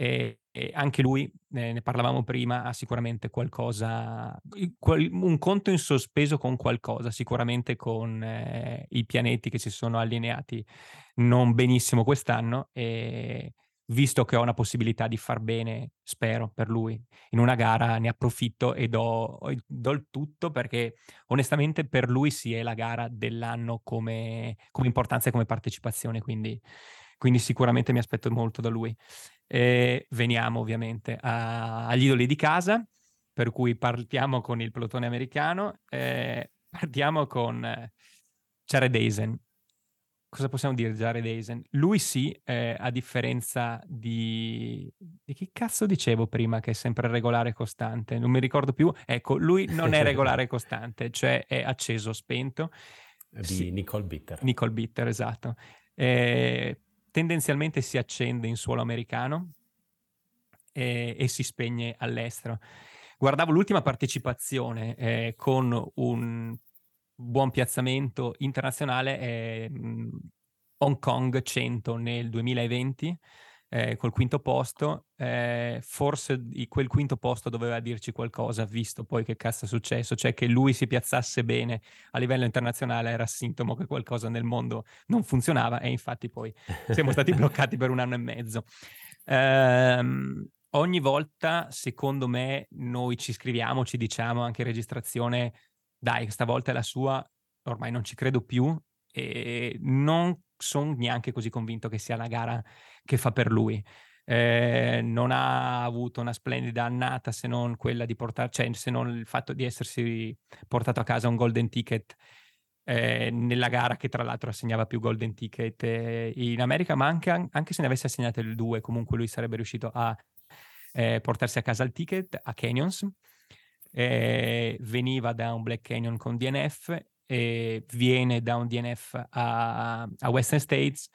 [SPEAKER 1] E, e anche lui, eh, ne parlavamo prima, ha sicuramente qualcosa, un conto in sospeso con qualcosa, sicuramente con eh, i pianeti che si sono allineati non benissimo quest'anno e visto che ho una possibilità di far bene, spero, per lui, in una gara ne approfitto e do, do il tutto perché onestamente per lui sì è la gara dell'anno come, come importanza e come partecipazione, quindi, quindi, sicuramente mi aspetto molto da lui. E veniamo ovviamente a, agli idoli di casa, per cui partiamo con il pelotone americano, eh, partiamo con eh, Jared Eisen, cosa possiamo dire di Jared Eisen? Lui sì, eh, a differenza di... di chi cazzo dicevo prima che è sempre regolare e costante? Non mi ricordo più. Ecco, lui non è regolare e costante, cioè è acceso, spento.
[SPEAKER 2] Di sì. Nicole Bitter.
[SPEAKER 1] Nicole Bitter, esatto. Eh, tendenzialmente si accende in suolo americano e, e si spegne all'estero. Guardavo l'ultima partecipazione eh, con un buon piazzamento internazionale mh, Hong Kong 100 nel 2020 eh, col quinto posto. Eh, forse quel quinto posto doveva dirci qualcosa, visto poi che cazzo è successo, cioè che lui si piazzasse bene a livello internazionale era sintomo che qualcosa nel mondo non funzionava e infatti poi siamo stati bloccati per un anno e mezzo. Eh, ogni volta, secondo me, noi ci scriviamo, ci diciamo anche in registrazione dai, stavolta è la sua, ormai non ci credo più e non sono neanche così convinto che sia la gara che fa per lui. Eh, non ha avuto una splendida annata se non quella di portare, cioè se non il fatto di essersi portato a casa un golden ticket eh, nella gara che tra l'altro assegnava più golden ticket eh, in America, ma anche, anche, se ne avesse assegnato il 2, comunque lui sarebbe riuscito a eh, portarsi a casa il ticket a Canyons eh, veniva da un Black Canyon con DNF e viene da un DNF a, a Western States.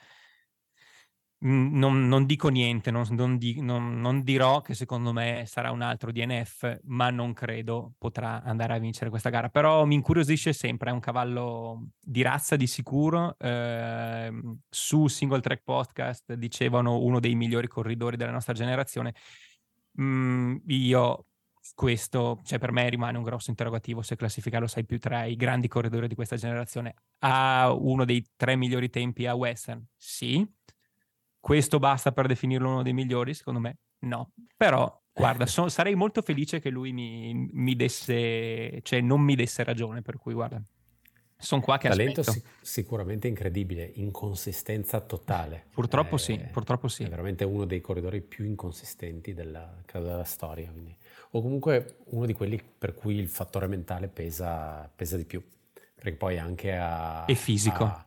[SPEAKER 1] Non, non dico niente, non, non, di, non, dirò che secondo me sarà un altro DNF, ma non credo potrà andare a vincere questa gara. Però mi incuriosisce sempre, è un cavallo di razza di sicuro. Eh, su Single Track Podcast dicevano uno dei migliori corridori della nostra generazione. Mm, io questo, cioè per me rimane un grosso interrogativo se classificarlo sai più tra i grandi corridori di questa generazione. Ha uno dei tre migliori tempi a Western? Sì. Questo basta per definirlo uno dei migliori? Secondo me no. Però, guarda, so, sarei molto felice che lui mi, mi, desse, cioè non mi desse ragione, per cui guarda, sono qua che
[SPEAKER 2] Talento
[SPEAKER 1] sic-
[SPEAKER 2] sicuramente incredibile, inconsistenza totale.
[SPEAKER 1] Purtroppo è, sì, purtroppo sì.
[SPEAKER 2] È veramente uno dei corridori più inconsistenti della, della storia, quindi o comunque uno di quelli per cui il fattore mentale pesa, pesa di più, perché poi anche a...
[SPEAKER 1] E fisico.
[SPEAKER 2] A,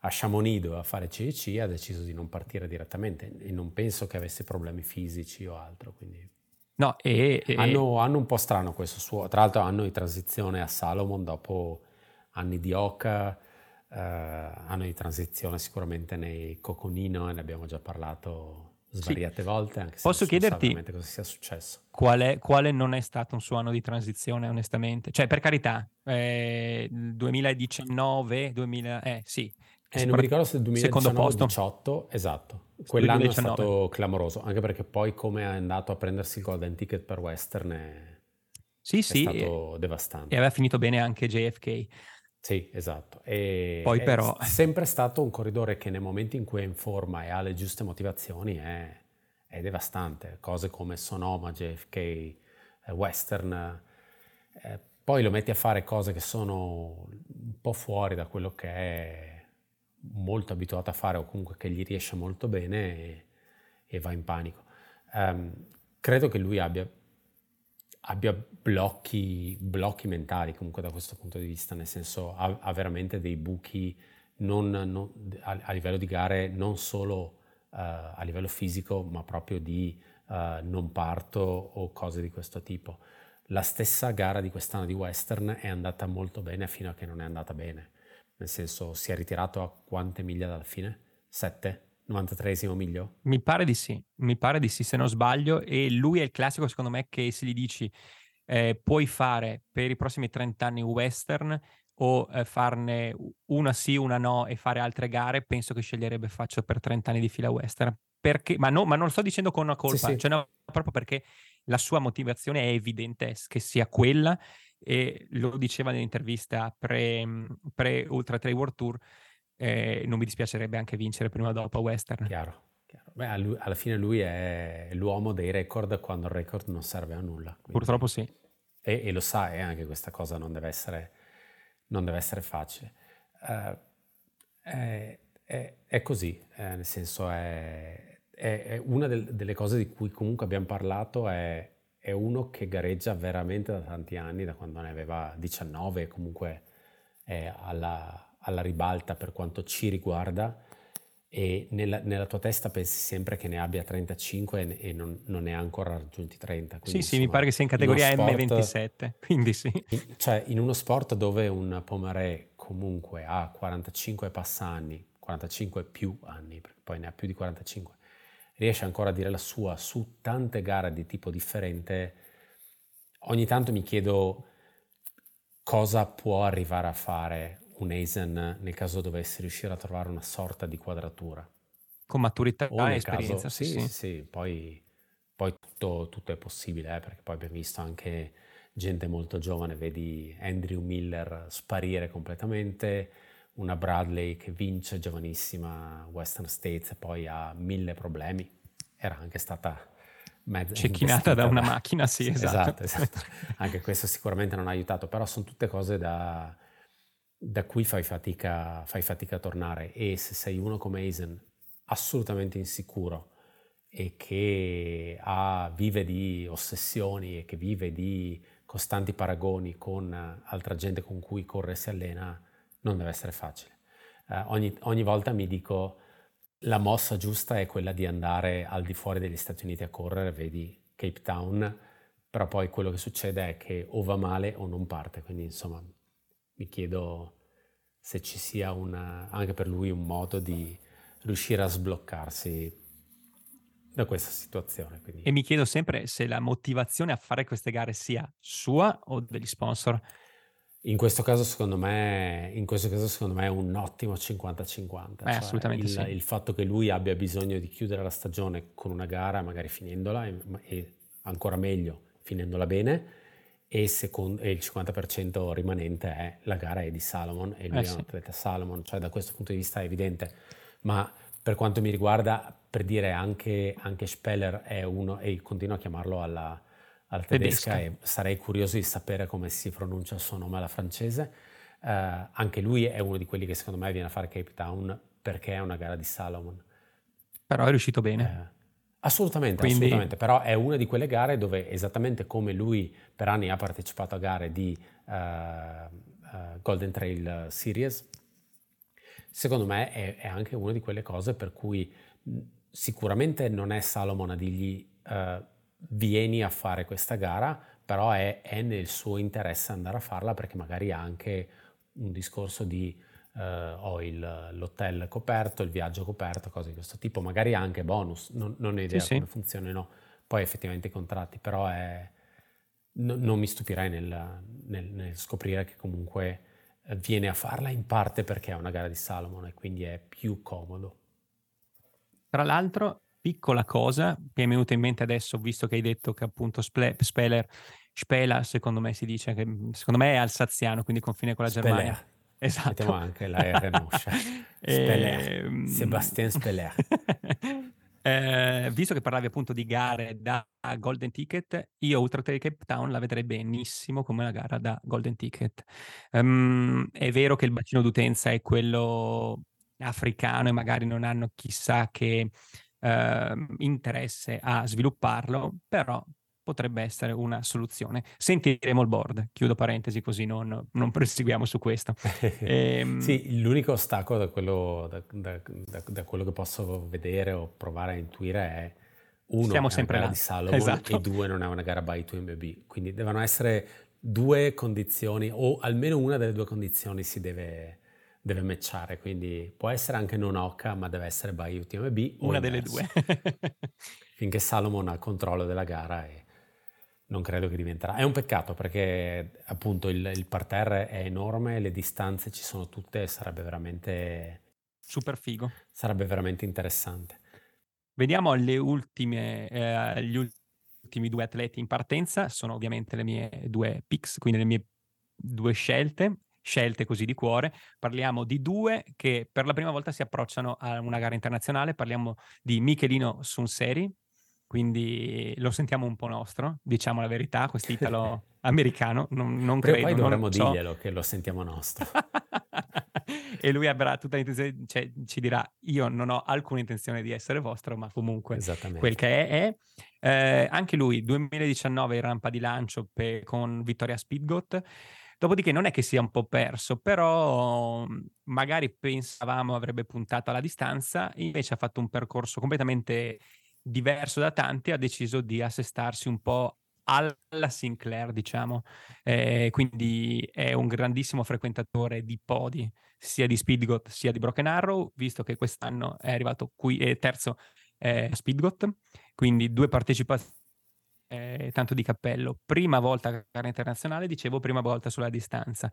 [SPEAKER 2] a Chamonix a fare CEC ha deciso di non partire direttamente e non penso che avesse problemi fisici o altro, quindi...
[SPEAKER 1] No, e, e...
[SPEAKER 2] Hanno, hanno, un po' strano questo suo... Tra l'altro hanno di transizione a Salomon dopo anni di Oca, eh, hanno di transizione sicuramente nei Coconino e ne abbiamo già parlato svariate sì. volte, anche se
[SPEAKER 1] Posso chiederti
[SPEAKER 2] cosa sia successo.
[SPEAKER 1] Quale, quale, non è stato un suo anno di transizione, onestamente? Cioè, per carità, eh, 2019, 2000, eh sì.
[SPEAKER 2] Eh, non mi ricordo se il 2019-18, esatto. Quell'anno 2019. è stato clamoroso, anche perché poi come è andato a prendersi il Golden Ticket per Western è,
[SPEAKER 1] sì,
[SPEAKER 2] è
[SPEAKER 1] sì,
[SPEAKER 2] stato e, devastante.
[SPEAKER 1] E aveva finito bene anche JFK.
[SPEAKER 2] Sì, esatto. E
[SPEAKER 1] Poi però...
[SPEAKER 2] È sempre stato un corridore che nel momento in cui è in forma e ha le giuste motivazioni è, è devastante. Cose come Sonoma, JFK, eh, Western. Eh, poi lo metti a fare cose che sono un po' fuori da quello che è molto abituato a fare o comunque che gli riesce molto bene e, e va in panico. Um, credo che lui abbia abbia blocchi, blocchi, mentali comunque da questo punto di vista, nel senso ha, ha veramente dei buchi non, non, a, a, livello di gare non solo uh, a livello fisico ma proprio di uh, non parto o cose di questo tipo. La stessa gara di quest'anno di Western è andata molto bene fino a che non è andata bene, nel senso si è ritirato a quante miglia dalla fine? Sette? 93esimo miglio?
[SPEAKER 1] Mi pare di sì, mi pare di sì se non sbaglio e lui è il classico secondo me che se gli dici eh, puoi fare per i prossimi 30 anni western o eh, farne una sì, una no e fare altre gare, penso che sceglierebbe faccio per 30 anni di fila western. Perché, ma, no, ma non lo sto dicendo con una colpa, sì, sì. Cioè, no, proprio perché la sua motivazione è evidente che sia quella e lo diceva nell'intervista pre, pre Ultra Trail World Tour, eh, non mi dispiacerebbe anche vincere prima o dopo a Western.
[SPEAKER 2] Chiaro. chiaro. Beh, lui, alla fine lui è l'uomo dei record quando il record non serve a nulla.
[SPEAKER 1] Quindi... Purtroppo sì.
[SPEAKER 2] E, e, lo sa, e anche questa cosa non deve essere, non deve essere facile. Uh, è, è, è, così, eh, nel senso è, è una del, delle cose di cui comunque abbiamo parlato è è uno che gareggia veramente da tanti anni, da quando ne aveva 19, comunque è alla, alla ribalta per quanto ci riguarda e nella, nella, tua testa pensi sempre che ne abbia 35 e, non, non, ne ha ancora raggiunti 30.
[SPEAKER 1] Quindi, sì, insomma, sì, mi pare che sia in categoria sport, M27, quindi sì.
[SPEAKER 2] In, cioè, in uno sport dove un Pomaré comunque ha 45 passanni, 45 più anni, perché poi ne ha più di 45, riesce ancora a dire la sua su tante gare di tipo differente, ogni tanto mi chiedo cosa può arrivare a fare un Eisen nel caso dovesse riuscire a trovare una sorta di quadratura.
[SPEAKER 1] Con maturità e esperienza.
[SPEAKER 2] Caso, sì, sì, sì, sì, poi, poi tutto, tutto, è possibile, eh, perché poi abbiamo visto anche gente molto giovane, vedi Andrew Miller sparire completamente, una Bradley che vince giovanissima Western States e poi ha mille problemi. Era anche stata
[SPEAKER 1] mezza cecchinata da una macchina, sì, esatto.
[SPEAKER 2] esatto, esatto. Anche questo sicuramente non ha aiutato, però sono tutte cose da, da cui fai fatica, fai fatica a tornare e se sei uno come Eisen assolutamente insicuro e che ha, vive di ossessioni e che vive di costanti paragoni con altra gente con cui corre e si allena, non deve essere facile. Eh, ogni, ogni, volta mi dico la mossa giusta è quella di andare al di fuori degli Stati Uniti a correre, vedi Cape Town, però poi quello che succede è che o va male o non parte, quindi insomma mi chiedo se ci sia una, anche per lui un modo di riuscire a sbloccarsi da questa situazione. Quindi.
[SPEAKER 1] E mi chiedo sempre se la motivazione a fare queste gare sia sua o degli sponsor.
[SPEAKER 2] In questo caso, secondo me, questo caso, secondo me è un ottimo 50-50.
[SPEAKER 1] Eh, cioè assolutamente
[SPEAKER 2] il,
[SPEAKER 1] sì.
[SPEAKER 2] il, fatto che lui abbia bisogno di chiudere la stagione con una gara, magari finendola, e, e ancora meglio, finendola bene, e, secondo, e, il 50% rimanente è la gara è di Salomon e lui eh, è un atleta Salomon, cioè da questo punto di vista è evidente. Ma per quanto mi riguarda, per dire anche, anche Speller è uno, e continuo a chiamarlo alla alla tedesca, tedesca, e sarei curioso di sapere come si pronuncia il suo nome alla francese. Uh, anche lui è uno di quelli che secondo me viene a fare Cape Town perché è una gara di Salomon.
[SPEAKER 1] Però è riuscito bene.
[SPEAKER 2] Uh, assolutamente, Quindi... assolutamente, però è una di quelle gare dove esattamente come lui per anni ha partecipato a gare di uh, Golden Trail Series, secondo me è, è, anche una di quelle cose per cui sicuramente non è Salomon a dirgli vieni a fare questa gara, però è, è, nel suo interesse andare a farla perché magari ha anche un discorso di uh, ho il, l'hotel coperto, il viaggio coperto, cose di questo tipo, magari anche bonus, non, non ho idea sì, come sì. funzionino poi effettivamente i contratti, però è, no, non mi stupirei nel, nel, nel, scoprire che comunque eh, viene a farla in parte perché è una gara di Salomon e quindi è più comodo.
[SPEAKER 1] Tra l'altro piccola cosa che è venuta in mente adesso, visto che hai detto che appunto Sple- Speller, Spela, secondo me si dice, che secondo me è alsaziano, quindi confine con la Speller.
[SPEAKER 2] Esatto. Mettiamo anche la R moscia. Speller. Ehm, Sébastien Speller.
[SPEAKER 1] eh, visto che parlavi appunto di gare da Golden Ticket, io Ultra Trail Cape Town la vedrei benissimo come una gara da Golden Ticket. Um, è vero che il bacino d'utenza è quello africano e magari non hanno chissà che eh, interesse a svilupparlo, però potrebbe essere una soluzione. Sentiremo il board, chiudo parentesi così non, non proseguiamo su questo.
[SPEAKER 2] ehm, sì, l'unico ostacolo da quello, da, da, da, da quello, che posso vedere o provare a intuire è uno, Siamo è sempre una gara là. di Salomon esatto. e due, non è una gara by 2MB. Quindi devono essere due condizioni o almeno una delle due condizioni si deve deve matchare, quindi può essere anche non Oca, ma deve essere by UTMB.
[SPEAKER 1] Una delle due.
[SPEAKER 2] finché Salomon ha il controllo della gara e non credo che diventerà. È un peccato perché appunto il, il parterre è enorme, le distanze ci sono tutte, sarebbe veramente...
[SPEAKER 1] Super figo.
[SPEAKER 2] Sarebbe veramente interessante.
[SPEAKER 1] Vediamo le ultime, eh, gli ultimi due atleti in partenza, sono ovviamente le mie due picks, quindi le mie due scelte scelte così di cuore. Parliamo di due che per la prima volta si approcciano a una gara internazionale. Parliamo di Michelino Sunseri, quindi lo sentiamo un po' nostro, diciamo la verità, quest'italo americano, non, non credo.
[SPEAKER 2] poi dovremmo
[SPEAKER 1] so.
[SPEAKER 2] dirglielo che lo sentiamo nostro.
[SPEAKER 1] e lui avrà tutta l'intenzione, cioè ci dirà io non ho alcuna intenzione di essere vostro, ma comunque quel che è è. Eh, anche lui, 2019 in rampa di lancio pe- con Vittoria Speedgoat, Dopodiché non è che sia un po' perso, però magari pensavamo avrebbe puntato alla distanza, invece ha fatto un percorso completamente diverso da tanti, ha deciso di assestarsi un po' alla Sinclair, diciamo. Eh, quindi è un grandissimo frequentatore di podi, sia di Speedgot sia di Broken Arrow, visto che quest'anno è arrivato qui, eh, terzo eh, Speedgot, quindi due partecipazioni eh, tanto di cappello. Prima volta a gara internazionale, dicevo, prima volta sulla distanza.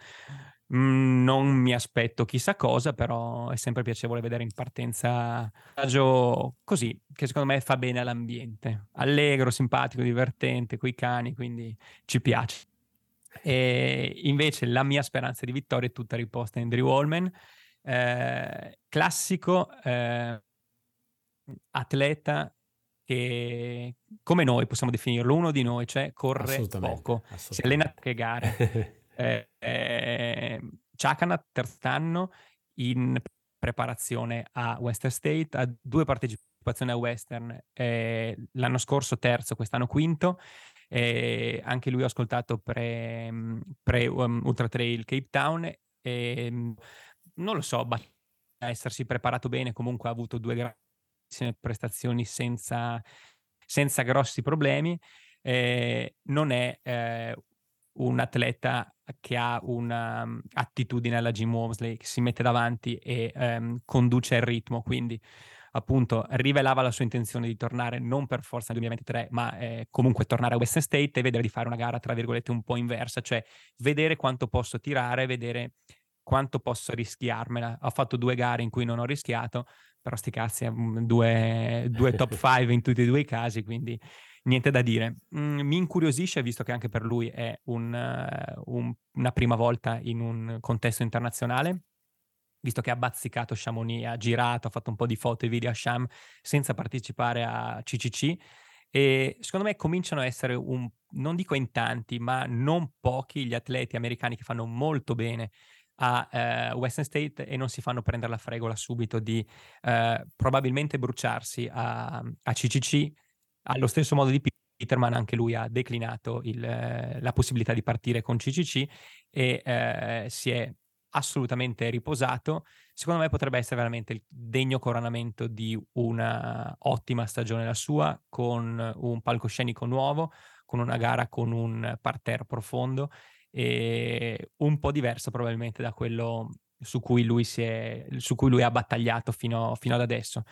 [SPEAKER 1] Mm, non mi aspetto chissà cosa, però è sempre piacevole vedere in partenza un così, che secondo me fa bene all'ambiente. Allegro, simpatico, divertente, coi cani, quindi ci piace. E invece la mia speranza di vittoria è tutta riposta in Andrew Holman, eh, classico eh, atleta che come noi possiamo definirlo, uno di noi, cioè corre poco, si allena che gare. eh, eh, Chakana, terz'anno, in preparazione a Western State, ha due partecipazioni a Western, eh, l'anno scorso terzo, quest'anno quinto, eh, anche lui ha ascoltato pre, pre um, Ultra Trail Cape Town e non lo so, a essersi preparato bene, comunque ha avuto due grandi prestazioni senza, senza grossi problemi. Eh, non è eh, un atleta che ha un'attitudine alla Jim Wormsley, che si mette davanti e ehm, conduce il ritmo, quindi appunto rivelava la sua intenzione di tornare non per forza nel 2023, ma eh, comunque tornare a Western State e vedere di fare una gara tra virgolette un po' inversa, cioè vedere quanto posso tirare, vedere quanto posso rischiarmela. Ho fatto due gare in cui non ho rischiato, però sti cazzi, due, due top 5 in tutti e due i casi, quindi niente da dire. Mm, mi incuriosisce, visto che anche per lui è un, uh, un, una prima volta in un contesto internazionale, visto che ha bazzicato Chamonix, ha girato, ha fatto un po' di foto e video a Sham senza partecipare a CCC. E secondo me cominciano a essere un, non dico in tanti, ma non pochi gli atleti americani che fanno molto bene a eh, Western State e non si fanno prendere la fregola subito di eh, probabilmente bruciarsi a, a, CCC. Allo stesso modo di Peterman, anche lui ha declinato il, la possibilità di partire con CCC e eh, si è assolutamente riposato. Secondo me potrebbe essere veramente il degno coronamento di una ottima stagione la sua, con un palcoscenico nuovo, con una gara con un parterre profondo e un po' diverso probabilmente da quello su cui lui, si è, su cui lui ha battagliato fino, fino ad adesso.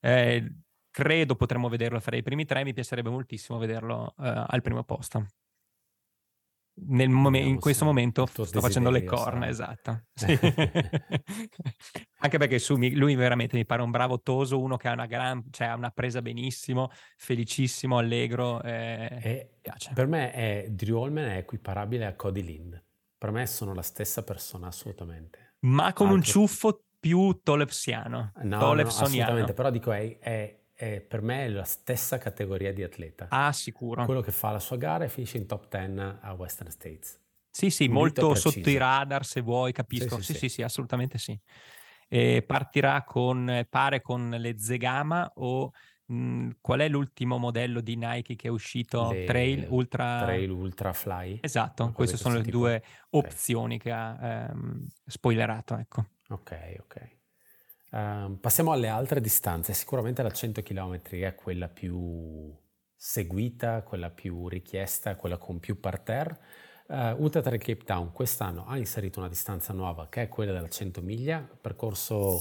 [SPEAKER 1] Eh, credo potremmo vederlo fra i primi tre, mi piacerebbe moltissimo vederlo uh, al primo posto. Mom- in questo momento sto facendo le corna, esatto. Sì. Anche perché su, lui veramente mi pare un bravo toso, uno che ha una, gran, cioè, ha una presa benissimo, felicissimo, allegro. Eh,
[SPEAKER 2] per me è, Drew Holman è equiparabile a Cody Lind. Per me sono la stessa persona, assolutamente.
[SPEAKER 1] Ma con Anche... un ciuffo più tolepsiano.
[SPEAKER 2] No, no, assolutamente, però dico è, è è, per me è la stessa categoria di atleta.
[SPEAKER 1] Ah, sicuro.
[SPEAKER 2] Quello che fa la sua gara e finisce in top 10 a Western States.
[SPEAKER 1] Sì, sì, molto sotto i radar se vuoi, capisco. Sì, sì, sì, sì, sì assolutamente sì. E partirà con, pare con le Zegama o mh, mhmm, qual è l'ultimo modello di Nike che è uscito? Le, Trail Ultra...
[SPEAKER 2] Trail Ultra Fly.
[SPEAKER 1] Esatto, queste sono le tipo... due opzioni okay. che ha ehm, spoilerato, ecco.
[SPEAKER 2] Ok, ok. Uh, passiamo alle altre distanze. Sicuramente la 100 km è quella più seguita, quella più richiesta, quella con più parterre. Uh, Ultra Trail Cape Town quest'anno ha inserito una distanza nuova che è quella della 100 miglia, percorso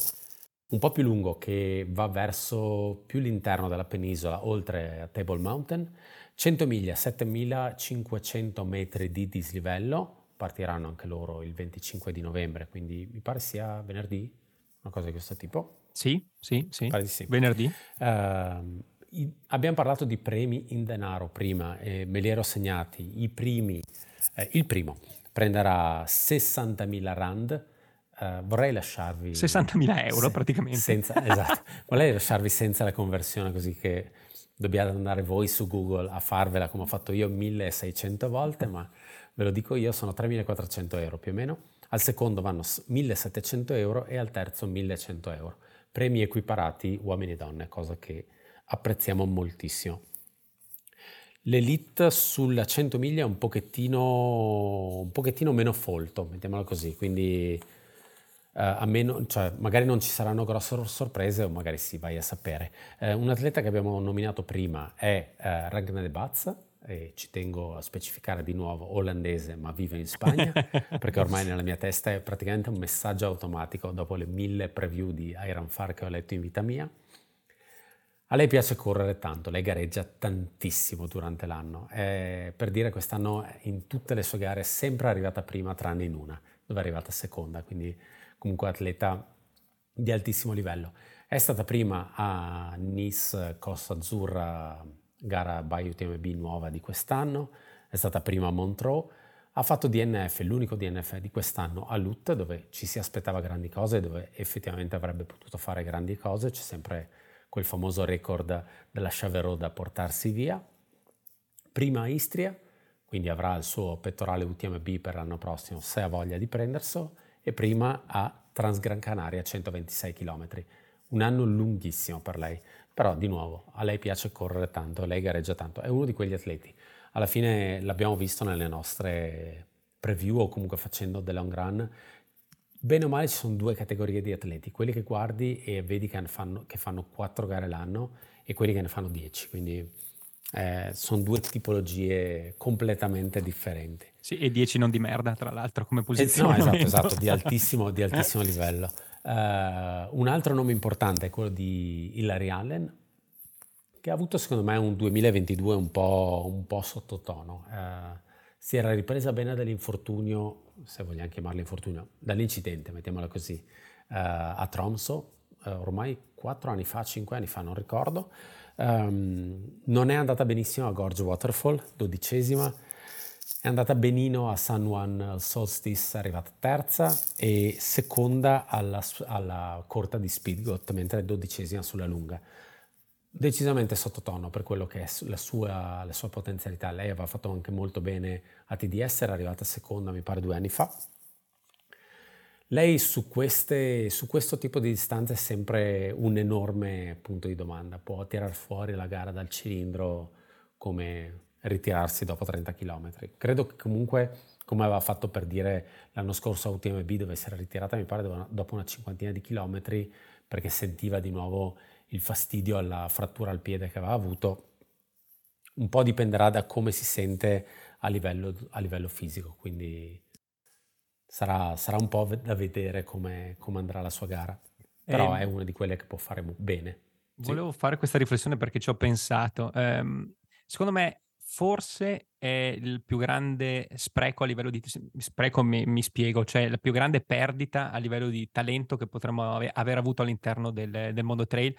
[SPEAKER 2] un po' più lungo che va verso più l'interno della penisola, oltre a Table Mountain. 100 miglia, 7500 metri di dislivello, partiranno anche loro il 25 di novembre, quindi mi pare sia venerdì, una cosa di questo tipo.
[SPEAKER 1] Sì, sì, sì. sì. Venerdì.
[SPEAKER 2] Uh, i, abbiamo parlato di premi in denaro prima e me li ero segnati. I primi, eh, il primo prenderà 60.000 rand Uh, vorrei lasciarvi
[SPEAKER 1] 60.000 euro se, praticamente
[SPEAKER 2] senza, esatto, vorrei lasciarvi senza la conversione così che dobbiate andare voi su Google a farvela come ho fatto io 1600 volte ma ve lo dico io sono 3.400 euro più o meno al secondo vanno 1.700 euro e al terzo 1.100 euro premi equiparati uomini e donne cosa che apprezziamo moltissimo L'elite sulla 100 miglia è un pochettino, un pochettino meno folto, mettiamolo così, quindi a meno, cioè, magari non ci saranno grosse sorprese o magari sì, vai a sapere. Uh, un atleta che abbiamo nominato prima è uh, Ragnar de Batz, e ci tengo a specificare di nuovo olandese ma vive in Spagna perché ormai nella mia testa è praticamente un messaggio automatico dopo le mille preview di Iron Far che ho letto in vita mia. A lei piace correre tanto, lei gareggia tantissimo durante l'anno. Eh, per dire quest'anno in tutte le sue gare è sempre arrivata prima tranne in una, dove è arrivata seconda, quindi comunque atleta di altissimo livello. È stata prima a Nice Costa Azzurra, gara by UTMB nuova di quest'anno, è stata prima a Montreux, ha fatto DNF, l'unico DNF di quest'anno a Lut, dove ci si aspettava grandi cose, dove effettivamente avrebbe potuto fare grandi cose, c'è sempre quel famoso record della Chaverot da portarsi via. Prima a Istria, quindi avrà il suo pettorale UTMB per l'anno prossimo se ha voglia di prenderselo e prima a Transgran Canaria 126 km. Un anno lunghissimo per lei, però di nuovo a lei piace correre tanto, lei gareggia tanto, è uno di quegli atleti. Alla fine l'abbiamo visto nelle nostre preview o comunque facendo the long run. Bene o male ci sono due categorie di atleti, quelli che guardi e vedi che fanno, che fanno 4 gare l'anno e quelli che ne fanno 10, quindi eh, sono due tipologie completamente differenti.
[SPEAKER 1] Sì, e 10 non di merda, tra l'altro, come posizione.
[SPEAKER 2] Eh, no, esatto, esatto, di altissimo, di altissimo livello. Uh, un altro nome importante è quello di Hilary Allen, che ha avuto secondo me un 2022 un po', un po sottotono. Uh, si era ripresa bene dall'infortunio, se vogliamo chiamarlo infortunio, dall'incidente, mettiamola così, uh, a Tromso, ormai 4 anni fa, 5 anni fa, non ricordo. Um, non è andata benissimo a Gorge Waterfall, dodicesima, è andata benino a San Juan Solstice, arrivata terza e seconda alla, alla corta di Speedgot, mentre è dodicesima sulla lunga. Decisamente sottotono per quello che è la sua, la sua potenzialità. Lei aveva fatto anche molto bene a TDS, era arrivata seconda mi pare due anni fa. Lei su, queste, su questo tipo di distanze è sempre un enorme punto di domanda, può tirare fuori la gara dal cilindro come ritirarsi dopo 30 km. Credo che comunque, come aveva fatto per dire l'anno scorso a UTMB dove si era ritirata, mi pare dopo una cinquantina di chilometri, perché sentiva di nuovo il fastidio alla frattura al piede che aveva avuto, un po' dipenderà da come si sente a livello, a livello fisico, quindi sarà, sarà, un po' da vedere come, come andrà la sua gara. Però eh, è una di quelle che può fare bene.
[SPEAKER 1] Volevo sì. fare questa riflessione perché ci ho pensato. Um, secondo me forse è il più grande spreco a livello di spreco mi, mi, spiego, cioè la più grande perdita a livello di talento che potremmo ave, aver avuto all'interno del, del mondo trail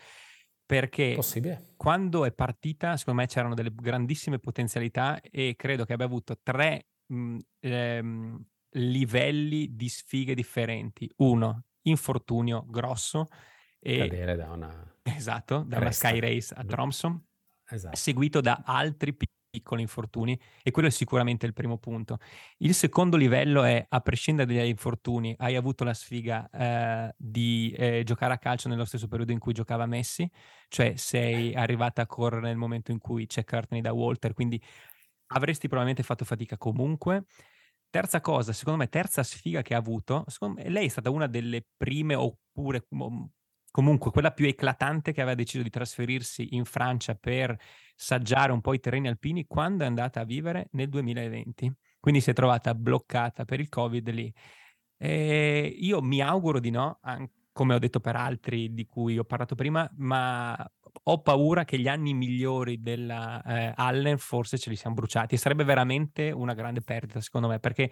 [SPEAKER 1] perché
[SPEAKER 2] Possibile.
[SPEAKER 1] quando è partita secondo me c'erano delle grandissime potenzialità e credo che abbia avuto tre mh, ehm, livelli di sfighe differenti uno infortunio grosso
[SPEAKER 2] e cadere da una
[SPEAKER 1] esatto da una sky race a Tromson esatto. seguito da altri piccoli piccoli infortuni e quello è sicuramente il primo punto. Il secondo livello è, a prescindere dagli infortuni, hai avuto la sfiga eh, di eh, giocare a calcio nello stesso periodo in cui giocava Messi, cioè sei arrivata a correre nel momento in cui c'è Courtney da Walter, quindi avresti probabilmente fatto fatica comunque. Terza cosa, secondo me, terza sfiga che ha avuto, me, lei è stata una delle prime oppure comunque quella più eclatante che aveva deciso di trasferirsi in Francia per saggiare un po' i terreni alpini quando è andata a vivere nel 2020. quindi si è trovata bloccata per il Covid lì. E io mi auguro di no, come ho detto per altri di cui ho parlato prima, ma ho paura che gli anni migliori della eh, Allen forse ce li siamo bruciati sarebbe veramente una grande perdita secondo me perché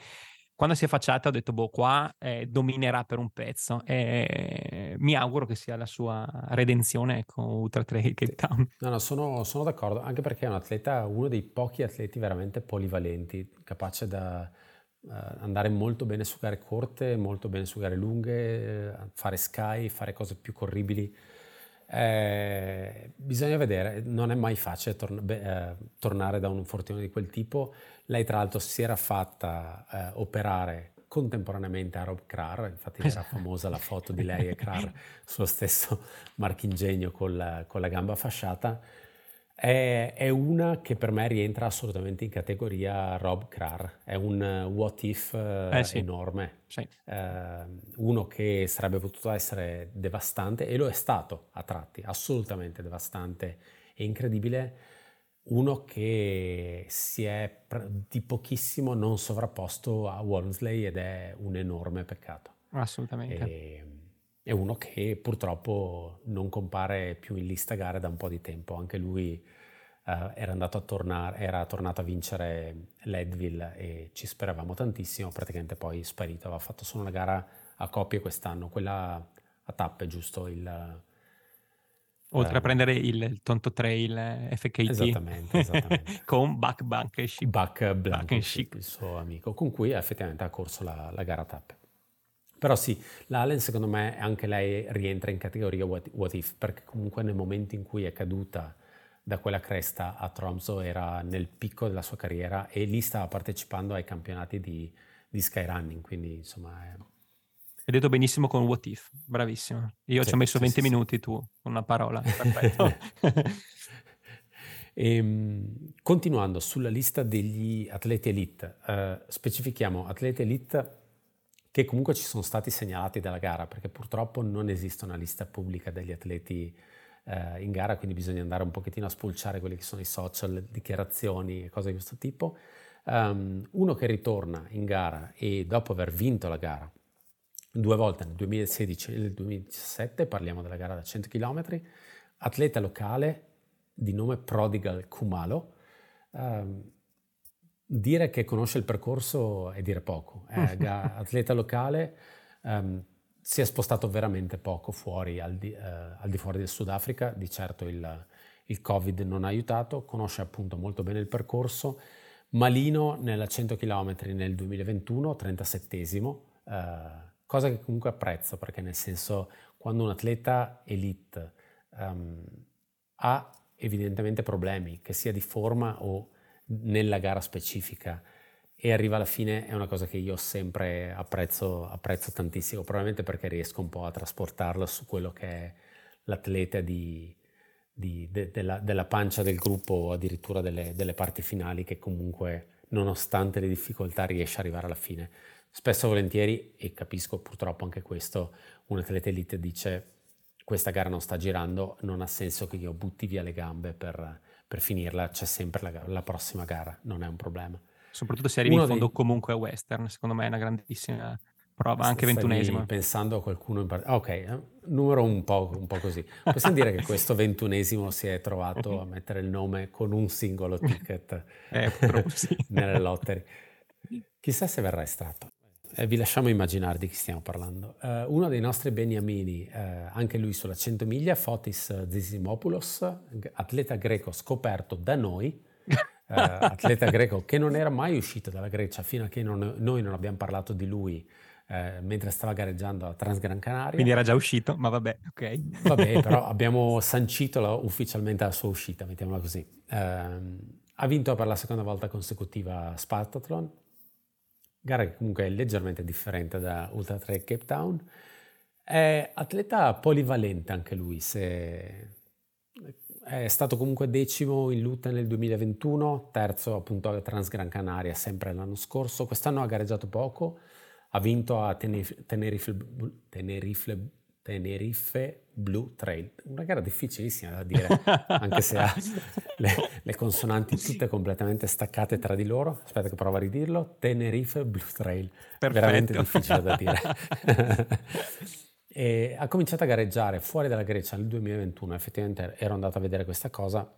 [SPEAKER 1] quando si è affacciata ho detto boh qua eh, dominerà per un pezzo e mi auguro che sia la sua redenzione con Ultra Trail Cape Town.
[SPEAKER 2] No, no, sono, sono d'accordo anche perché è un atleta, uno dei pochi atleti veramente polivalenti, capace da uh, andare molto bene su gare corte, molto bene su gare lunghe, fare sky, fare cose più corribili eh, bisogna vedere, non è mai facile tor- beh, eh, tornare da un infortunio di quel tipo. Lei tra l'altro si era fatta eh, operare contemporaneamente a Rob Krar, infatti era esatto. famosa la foto di lei e Krar sullo stesso marchingegno con la, con la gamba fasciata è, è, una che per me rientra assolutamente in categoria Rob Carr, è un what if eh, sì. enorme, sì. Eh, uno che sarebbe potuto essere devastante e lo è stato a tratti, assolutamente devastante e incredibile, uno che si è di pochissimo non sovrapposto a Walmsley ed è un enorme peccato.
[SPEAKER 1] Assolutamente. E,
[SPEAKER 2] è uno che purtroppo non compare più in lista gare da un po' di tempo. Anche lui uh, era, andato a tornare, era tornato a vincere Leadville e ci speravamo tantissimo, praticamente poi sparito. Aveva fatto solo una gara a coppie quest'anno, quella a tappe, giusto? Il,
[SPEAKER 1] Oltre uh, a prendere il, il, Tonto Trail FKT.
[SPEAKER 2] Esattamente, esattamente.
[SPEAKER 1] con Buck Blankenship.
[SPEAKER 2] Buck Blankenship, il suo amico, con cui effettivamente ha corso la, la gara tappe. Però sì, l'Allen secondo me anche lei rientra in categoria what, what, if, perché comunque nel momento in cui è caduta da quella cresta a Tromso era nel picco della sua carriera e lì stava partecipando ai campionati di, di skyrunning, quindi insomma... È...
[SPEAKER 1] Hai detto benissimo con what if, bravissimo. Io sì, ci ho messo sì, 20 sì, minuti, tu una parola, perfetto.
[SPEAKER 2] e, ehm, continuando sulla lista degli atleti elite, eh, specifichiamo atleti elite che comunque ci sono stati segnalati dalla gara, perché purtroppo non esiste una lista pubblica degli atleti eh, in gara, quindi bisogna andare un pochettino a spulciare quelli che sono i social, dichiarazioni e cose di questo tipo. Um, uno che ritorna in gara e dopo aver vinto la gara due volte nel 2016 e nel 2017, parliamo della gara da 100 km, atleta locale di nome Prodigal Kumalo, um, Dire che conosce il percorso è dire poco. È atleta locale, um, si è spostato veramente poco fuori, al di, uh, al di fuori del Sudafrica, di certo il, il, Covid non ha aiutato, conosce appunto molto bene il percorso. Malino nella 100 km nel 2021, 37esimo, uh, cosa che comunque apprezzo perché nel senso quando un atleta elite um, ha evidentemente problemi, che sia di forma o nella gara specifica e arriva alla fine è una cosa che io sempre apprezzo, apprezzo tantissimo, probabilmente perché riesco un po' a trasportarlo su quello che è l'atleta di, di, de, della, della, pancia del gruppo o addirittura delle, delle, parti finali che comunque nonostante le difficoltà riesce ad arrivare alla fine. Spesso e volentieri, e capisco purtroppo anche questo, un atleta elite dice questa gara non sta girando, non ha senso che io butti via le gambe per, per finirla c'è sempre la, la, prossima gara, non è un problema.
[SPEAKER 1] Soprattutto se arrivi Uno in fondo dei... comunque a western, secondo me è una grandissima prova, anche ventunesima.
[SPEAKER 2] pensando a qualcuno in particolare. Ok, eh, numero un po', un po', così. Possiamo dire che questo ventunesimo si è trovato a mettere il nome con un singolo ticket
[SPEAKER 1] eh,
[SPEAKER 2] nelle lottery. Chissà se verrà estratto. Eh, vi lasciamo immaginare di chi stiamo parlando. Uh, uno dei nostri beniamini, uh, anche lui sulla 100 miglia, Fotis Zisimopoulos, atleta greco scoperto da noi, uh, atleta greco che non era mai uscito dalla Grecia fino a che non, noi non abbiamo parlato di lui mentre stava gareggiando a Transgran Canaria.
[SPEAKER 1] Quindi era già uscito, ma vabbè, ok.
[SPEAKER 2] vabbè, però abbiamo sancito la, ufficialmente la sua uscita, mettiamola così. Ehm, ha vinto per la seconda volta consecutiva Spartathlon, gara che comunque è leggermente differente da Ultra Trail Cape Town. È atleta polivalente anche lui, è stato comunque decimo in lutta nel 2021, terzo appunto a Transgran Canaria sempre l'anno scorso, quest'anno ha gareggiato poco, ha vinto a Tenerife, Tenerife, Tenerife Blue Trail. Una gara difficilissima da dire, anche se ha le, le, consonanti tutte completamente staccate tra di loro. Aspetta che provo a ridirlo. Tenerife Blue Trail. Perfetto. Veramente difficile da dire. e ha cominciato a gareggiare fuori dalla Grecia nel 2021. Effettivamente ero andato a vedere questa cosa,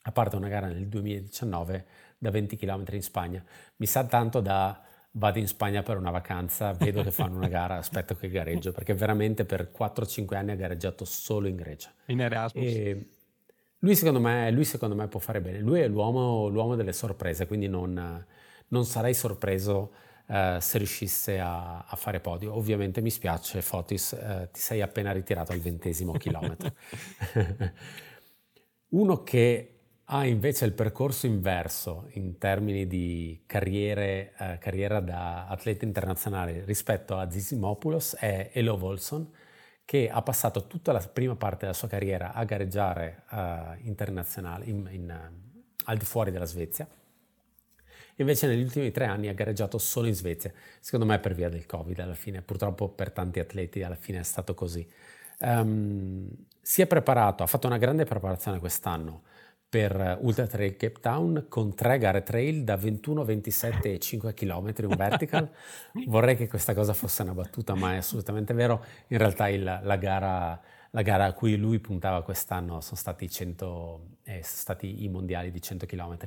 [SPEAKER 2] a parte una gara nel 2019 da 20 km in Spagna. Mi sa tanto da vado in Spagna per una vacanza, vedo che fanno una gara, aspetto che gareggio, perché veramente per 4-5 anni ha gareggiato solo in Grecia.
[SPEAKER 1] In Erasmus. E
[SPEAKER 2] lui secondo, me, lui secondo me può fare bene, lui è l'uomo, l'uomo delle sorprese, quindi non, non sarei sorpreso uh, se riuscisse a, a, fare podio. Ovviamente mi spiace, Fotis, uh, ti sei appena ritirato al ventesimo chilometro. Uno che ha invece il percorso inverso in termini di carriere, eh, carriera da atleta internazionale rispetto a Zisimopoulos è Elo Volson, che ha passato tutta la prima parte della sua carriera a gareggiare uh, internazionale in, in, uh, al di fuori della Svezia. Invece negli ultimi tre anni ha gareggiato solo in Svezia, secondo me per via del Covid alla fine, purtroppo per tanti atleti alla fine è stato così. Um, si è preparato, ha fatto una grande preparazione quest'anno per Ultra Trail Cape Town con tre gare trail da 21, 27 e 5 km un vertical. Vorrei che questa cosa fosse una battuta, ma è assolutamente vero. In realtà il, la, gara, la, gara, a cui lui puntava quest'anno sono stati, 100, eh, sono stati i mondiali di 100 km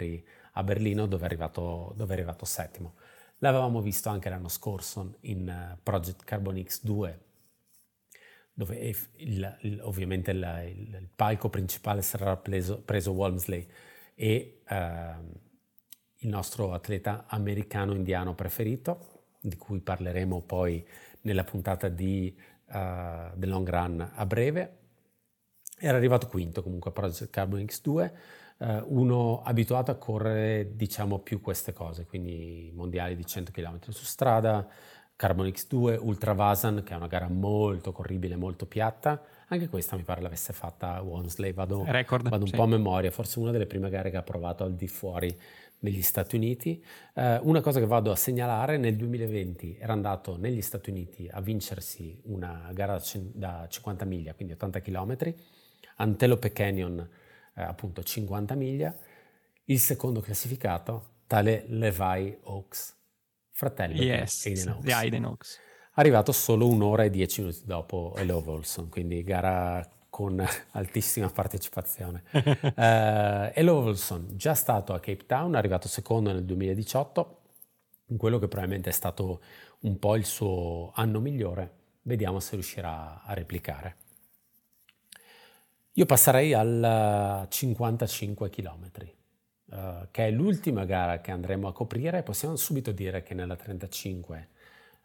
[SPEAKER 2] a Berlino dove è arrivato, dove è arrivato settimo. L'avevamo visto anche l'anno scorso in uh, Project Carbon X2 dove il, il, ovviamente il, il, palco principale sarà preso, preso Walmsley e uh, il nostro atleta americano-indiano preferito, di cui parleremo poi nella puntata di uh, The Long Run a breve. Era arrivato quinto comunque a Project Carbon X2, uh, eh, uno abituato a correre diciamo più queste cose, quindi mondiali di 100 km su strada, Carbon X2, Ultra Vasan, che è una gara molto corribile, molto piatta. Anche questa mi pare l'avesse fatta Wonsley, vado, Record, vado un sì. po' a memoria, forse una delle prime gare che ha provato al di fuori negli Stati Uniti. Eh, una cosa che vado a segnalare, nel 2020 era andato negli Stati Uniti a vincersi una gara da 50 miglia, quindi 80 km, Antelope Canyon eh, appunto 50 miglia, il secondo classificato, tale Levi Oaks fratello
[SPEAKER 1] yes, di Aiden Oaks. Aiden Oaks.
[SPEAKER 2] Arrivato solo un'ora e dieci minuti dopo Elo Volson, quindi gara con altissima partecipazione. uh, Elo Volson, già stato a Cape Town, arrivato secondo nel 2018, in quello che probabilmente è stato un po' il suo anno migliore. Vediamo se riuscirà a replicare. Io passerei al 55 km. Uh, che è l'ultima gara che andremo a coprire, possiamo subito dire che nella 35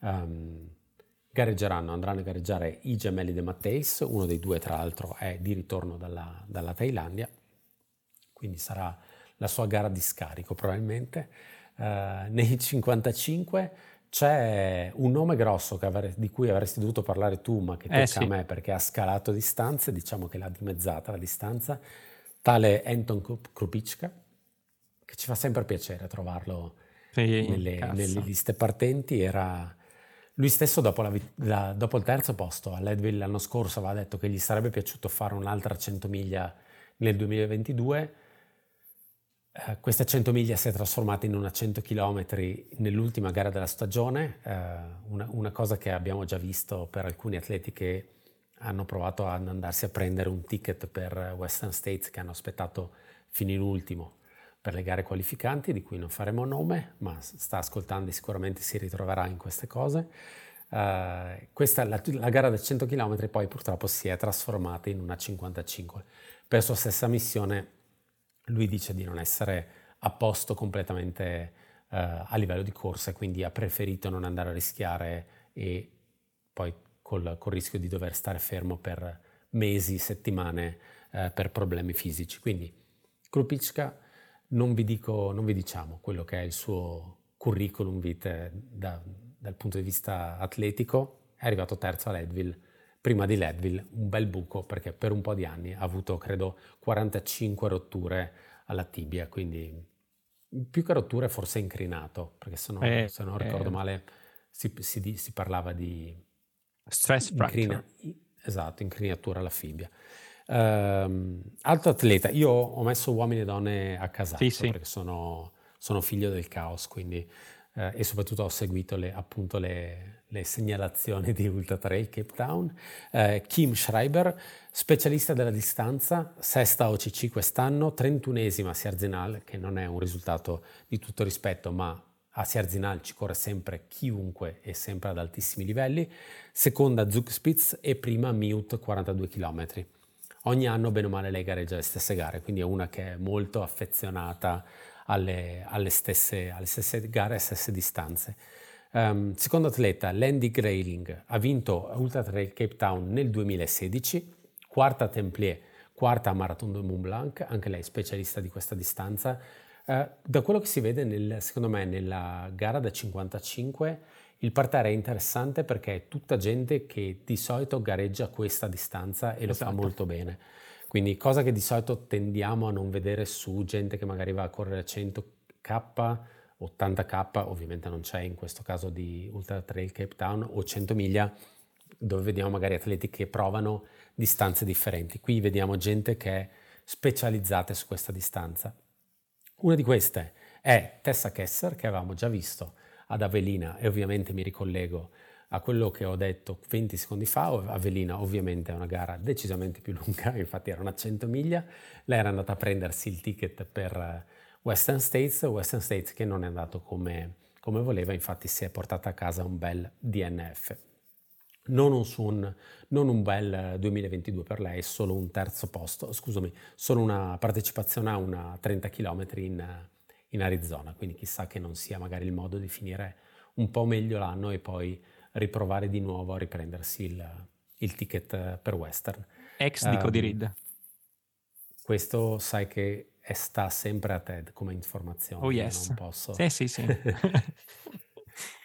[SPEAKER 2] um, ehm, gareggeranno, andranno a gareggiare i gemelli De Matteis, uno dei due tra l'altro è di ritorno dalla, dalla Thailandia, quindi sarà la sua gara di scarico probabilmente. Uh, nei 55 c'è un nome grosso avre- di cui avresti dovuto parlare tu, ma che tocca eh sì. a me perché ha scalato distanze, diciamo che l'ha dimezzata la distanza, tale Anton Krupicka, che ci fa sempre piacere trovarlo sì, nelle, nelle, liste partenti. Era lui stesso dopo, la, la, dopo il terzo posto a Leadville l'anno scorso aveva detto che gli sarebbe piaciuto fare un'altra 100 miglia nel 2022. Uh, questa 100 miglia si è trasformata in una 100 km nell'ultima gara della stagione, uh, una, una, cosa che abbiamo già visto per alcuni atleti che hanno provato ad andarsi a prendere un ticket per Western States che hanno aspettato fino in ultimo per le gare qualificanti, di cui non faremo nome, ma sta ascoltando e sicuramente si ritroverà in queste cose. Uh, questa, la, la, gara da 100 km poi purtroppo si è trasformata in una 55. Per sua stessa missione lui dice di non essere a posto completamente uh, a livello di corsa, quindi ha preferito non andare a rischiare e poi col, col rischio di dover stare fermo per mesi, settimane uh, per problemi fisici. Quindi Krupicka non vi, dico, non vi diciamo quello che è il suo curriculum vitae da, dal punto di vista atletico, è arrivato terzo a Leadville. Prima di Leadville un bel buco perché per un po' di anni ha avuto credo 45 rotture alla tibia, quindi più che rotture forse incrinato, perché se, no, eh, se non ricordo eh. male si, si, si, parlava di
[SPEAKER 1] stress fracture.
[SPEAKER 2] esatto, incrinatura alla fibbia. Um, altro atleta, io ho messo uomini e donne a casato sì, sì. perché sono, sono, figlio del caos, quindi, eh, e soprattutto ho seguito le, appunto le, le, segnalazioni di Ultra Trail Cape Town. Eh, Kim Schreiber, specialista della distanza, sesta OCC quest'anno, 31esima a Sierzinal, che non è un risultato di tutto rispetto, ma a Sierzinal ci corre sempre chiunque e sempre ad altissimi livelli, seconda Zugspitz e prima Mute 42 km ogni anno bene o male lei gareggia le stesse gare, quindi è una che è molto affezionata alle, alle, stesse, alle stesse, gare, alle stesse distanze. Um, secondo atleta, Landy Grayling ha vinto Ultra Trail Cape Town nel 2016, quarta Templier, quarta Marathon de Mont Blanc, anche lei specialista di questa distanza. Uh, da quello che si vede, nel, secondo me, nella gara da 55 il parterre è interessante perché è tutta gente che di solito gareggia questa distanza e lo esatto. fa molto bene. Quindi cosa che di solito tendiamo a non vedere su gente che magari va a correre 100k, 80k, ovviamente non c'è in questo caso di Ultra Trail Cape Town o 100 miglia, dove vediamo magari atleti che provano distanze differenti. Qui vediamo gente che è specializzata su questa distanza. Una di queste è Tessa Kesser, che avevamo già visto ad Avelina e ovviamente mi ricollego a quello che ho detto 20 secondi fa, Avelina ovviamente è una gara decisamente più lunga, infatti era una 100 miglia, lei era andata a prendersi il ticket per eh, Western States, Western States che non è andato come, come voleva, infatti si è portata a casa un bel DNF. Non un, un, non un, bel 2022 per lei, solo un terzo posto, scusami, solo una partecipazione a una 30 km in, in Arizona, quindi chissà che non sia magari il modo di finire un po' meglio l'anno e poi riprovare di nuovo a riprendersi il, il ticket per Western.
[SPEAKER 1] Ex di um, Cody Reed.
[SPEAKER 2] Questo sai che è, sta sempre a TED come informazione.
[SPEAKER 1] Oh yes.
[SPEAKER 2] Non posso.
[SPEAKER 1] Sì, sì, sì.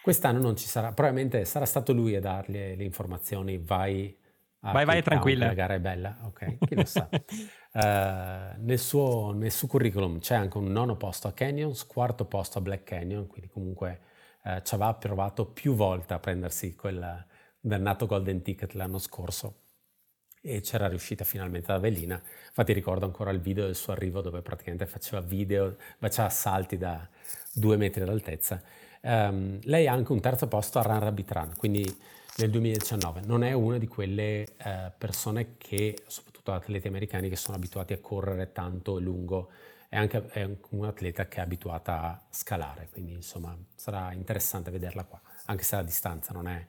[SPEAKER 2] Quest'anno non ci sarà, probabilmente sarà stato lui a dargli le informazioni, vai
[SPEAKER 1] a Vai, vai, tranquilla.
[SPEAKER 2] La gara è bella, ok, chi lo sa. Uh, nel, suo, nel, suo, curriculum c'è anche un nono posto a Canyons, quarto posto a Black Canyon, quindi comunque uh, ci aveva provato più volte a prendersi quel dannato Golden Ticket l'anno scorso e c'era riuscita finalmente ad Avellina. Infatti ricordo ancora il video del suo arrivo dove praticamente faceva video, faceva salti da due metri d'altezza. Um, lei ha anche un terzo posto a Run Rabbit Run, quindi nel 2019. Non è una di quelle uh, persone che, soprattutto atleti americani che sono abituati a correre tanto e lungo, è anche è un atleta che è abituata a scalare, quindi insomma sarà interessante vederla qua, anche se la distanza non è,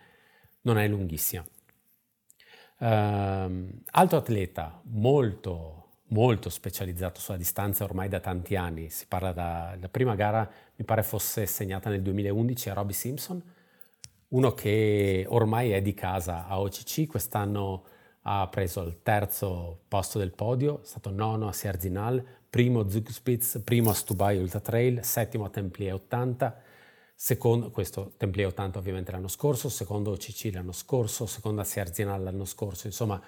[SPEAKER 2] non è lunghissima. Um, altro atleta molto molto specializzato sulla distanza ormai da tanti anni, si parla da, prima gara mi pare fosse segnata nel 2011 a Robbie Simpson, uno che ormai è di casa a OCC, quest'anno ha preso il terzo posto del podio, è stato nono a Sierzinal, primo Zugspitz, primo a Stubai Ultra Trail, settimo a Templier 80, secondo, questo Templier 80 ovviamente l'anno scorso, secondo OCC l'anno scorso, secondo a Sierzinal l'anno scorso, insomma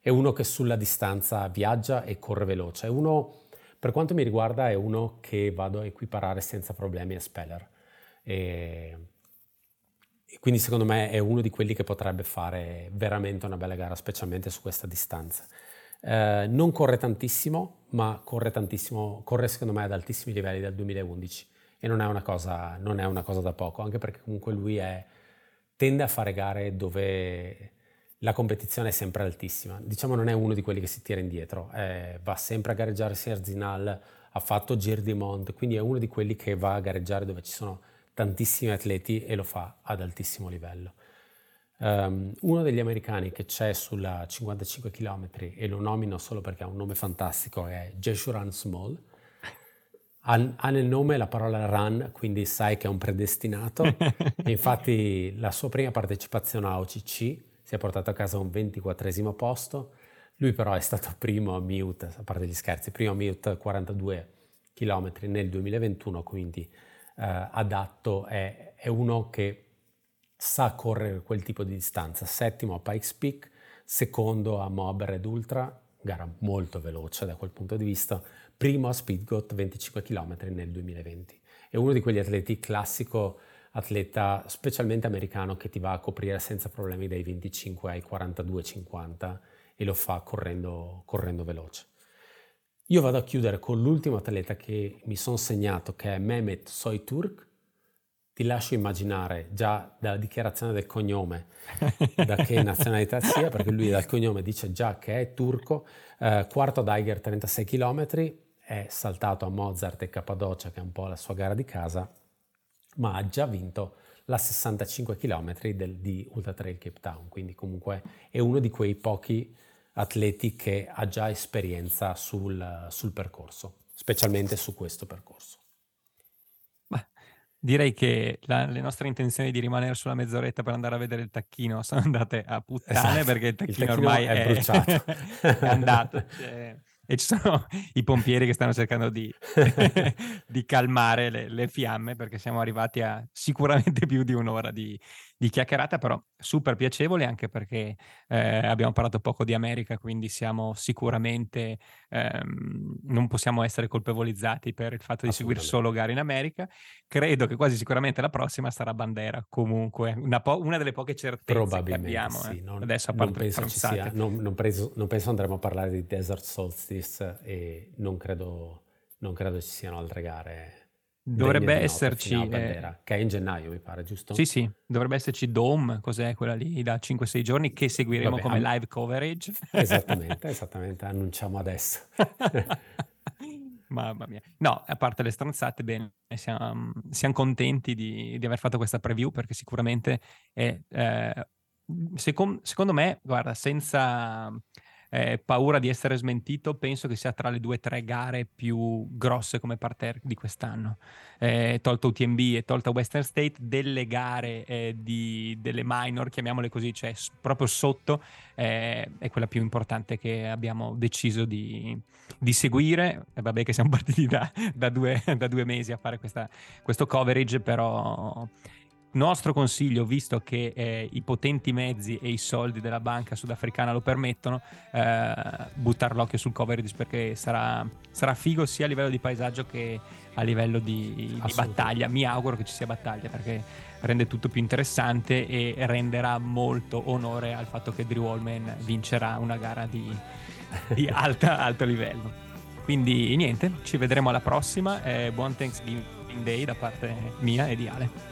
[SPEAKER 2] è uno che sulla distanza viaggia e corre veloce, è uno, per quanto mi riguarda, è uno che vado a equiparare senza problemi a Speller. E quindi secondo me è uno di quelli che potrebbe fare veramente una bella gara, specialmente su questa distanza. Eh, non corre tantissimo, ma corre tantissimo, corre secondo me ad altissimi livelli dal 2011 e non è una cosa, non è una cosa da poco, anche perché comunque lui è, tende a fare gare dove la competizione è sempre altissima. Diciamo non è uno di quelli che si tira indietro, eh, va sempre a gareggiare Serzinal, ha fatto Gir di Mont, quindi è uno di quelli che va a gareggiare dove ci sono tantissimi atleti e lo fa ad altissimo livello. Um, uno degli americani che c'è sulla 55 km e lo nomino solo perché ha un nome fantastico è Jeshuran Small. Ha, ha, nel nome la parola run, quindi sai che è un predestinato. infatti la sua prima partecipazione a OCC si è portato a casa un 24 posto. Lui però è stato primo a Mute, a parte gli scherzi, primo a Mute 42 km nel 2021, quindi adatto è, è, uno che sa correre quel tipo di distanza. Settimo a Pikes Peak, secondo a Moab Red Ultra, gara molto veloce da quel punto di vista, primo a Speedgoat 25 km nel 2020. È uno di quegli atleti classico atleta specialmente americano che ti va a coprire senza problemi dai 25 ai 42-50 e lo fa correndo, correndo veloce. Io vado a chiudere con l'ultimo atleta che mi sono segnato, che è Mehmet Soyturk. Ti lascio immaginare già dalla dichiarazione del cognome da che nazionalità sia, perché lui dal cognome dice già che è turco. Eh, quarto ad Eiger 36 km, è saltato a Mozart e Cappadocia, che è un po' la sua gara di casa, ma ha già vinto la 65 km del, di Ultra Trail Cape Town, quindi comunque è uno di quei pochi atleti che ha già esperienza sul, sul percorso, specialmente su questo percorso.
[SPEAKER 1] direi che la, le nostre intenzioni di rimanere sulla mezz'oretta per andare a vedere il tacchino sono andate a puttane esatto. perché il tacchino, il tacchino ormai è, è bruciato, è andato. Cioè, e ci sono i pompieri che stanno cercando di, di calmare le, le, fiamme perché siamo arrivati a sicuramente più di un'ora di, di chiacchierata, però super piacevole anche perché eh, abbiamo parlato poco di America, quindi siamo sicuramente, ehm, non possiamo essere colpevolizzati per il fatto di seguire solo gare in America. Credo che quasi sicuramente la prossima sarà Bandera, comunque, una, po- una delle poche certezze che abbiamo.
[SPEAKER 2] Sì,
[SPEAKER 1] eh.
[SPEAKER 2] non, Adesso a parte non penso, sia, non, non, preso, non penso andremo a parlare di Desert Solstice e non credo, non credo ci siano altre gare
[SPEAKER 1] Dovrebbe esserci...
[SPEAKER 2] Eh, che è in gennaio, mi pare, giusto?
[SPEAKER 1] Sì, sì, dovrebbe esserci Dome, cos'è quella lì, da 5-6 giorni, che seguiremo Vabbè, come am... live coverage.
[SPEAKER 2] Esattamente, esattamente, annunciamo adesso.
[SPEAKER 1] Mamma mia. No, a parte le stronzate, bene, siamo, siamo contenti di, di, aver fatto questa preview perché sicuramente è, eh, second, secondo me, guarda, senza eh, paura di essere smentito, penso che sia tra le due o tre gare più grosse come parterre di quest'anno. Eh, tolto UTMB e tolta Western State, delle gare eh, di, delle minor, chiamiamole così, cioè proprio sotto, eh, è quella più importante che abbiamo deciso di, di seguire. vabbè che siamo partiti da, da, due, da, due, mesi a fare questa, questo coverage, però nostro consiglio, visto che eh, i potenti mezzi e i soldi della banca sudafricana lo permettono, eh, buttare l'occhio sul coverage perché sarà, sarà, figo sia a livello di paesaggio che a livello di, di battaglia. Mi auguro che ci sia battaglia perché rende tutto più interessante e renderà molto onore al fatto che Drew Wallman vincerà una gara di, di alta, alto livello. Quindi niente, ci vedremo alla prossima. Eh, buon Thanksgiving Day da parte mia e di Ale.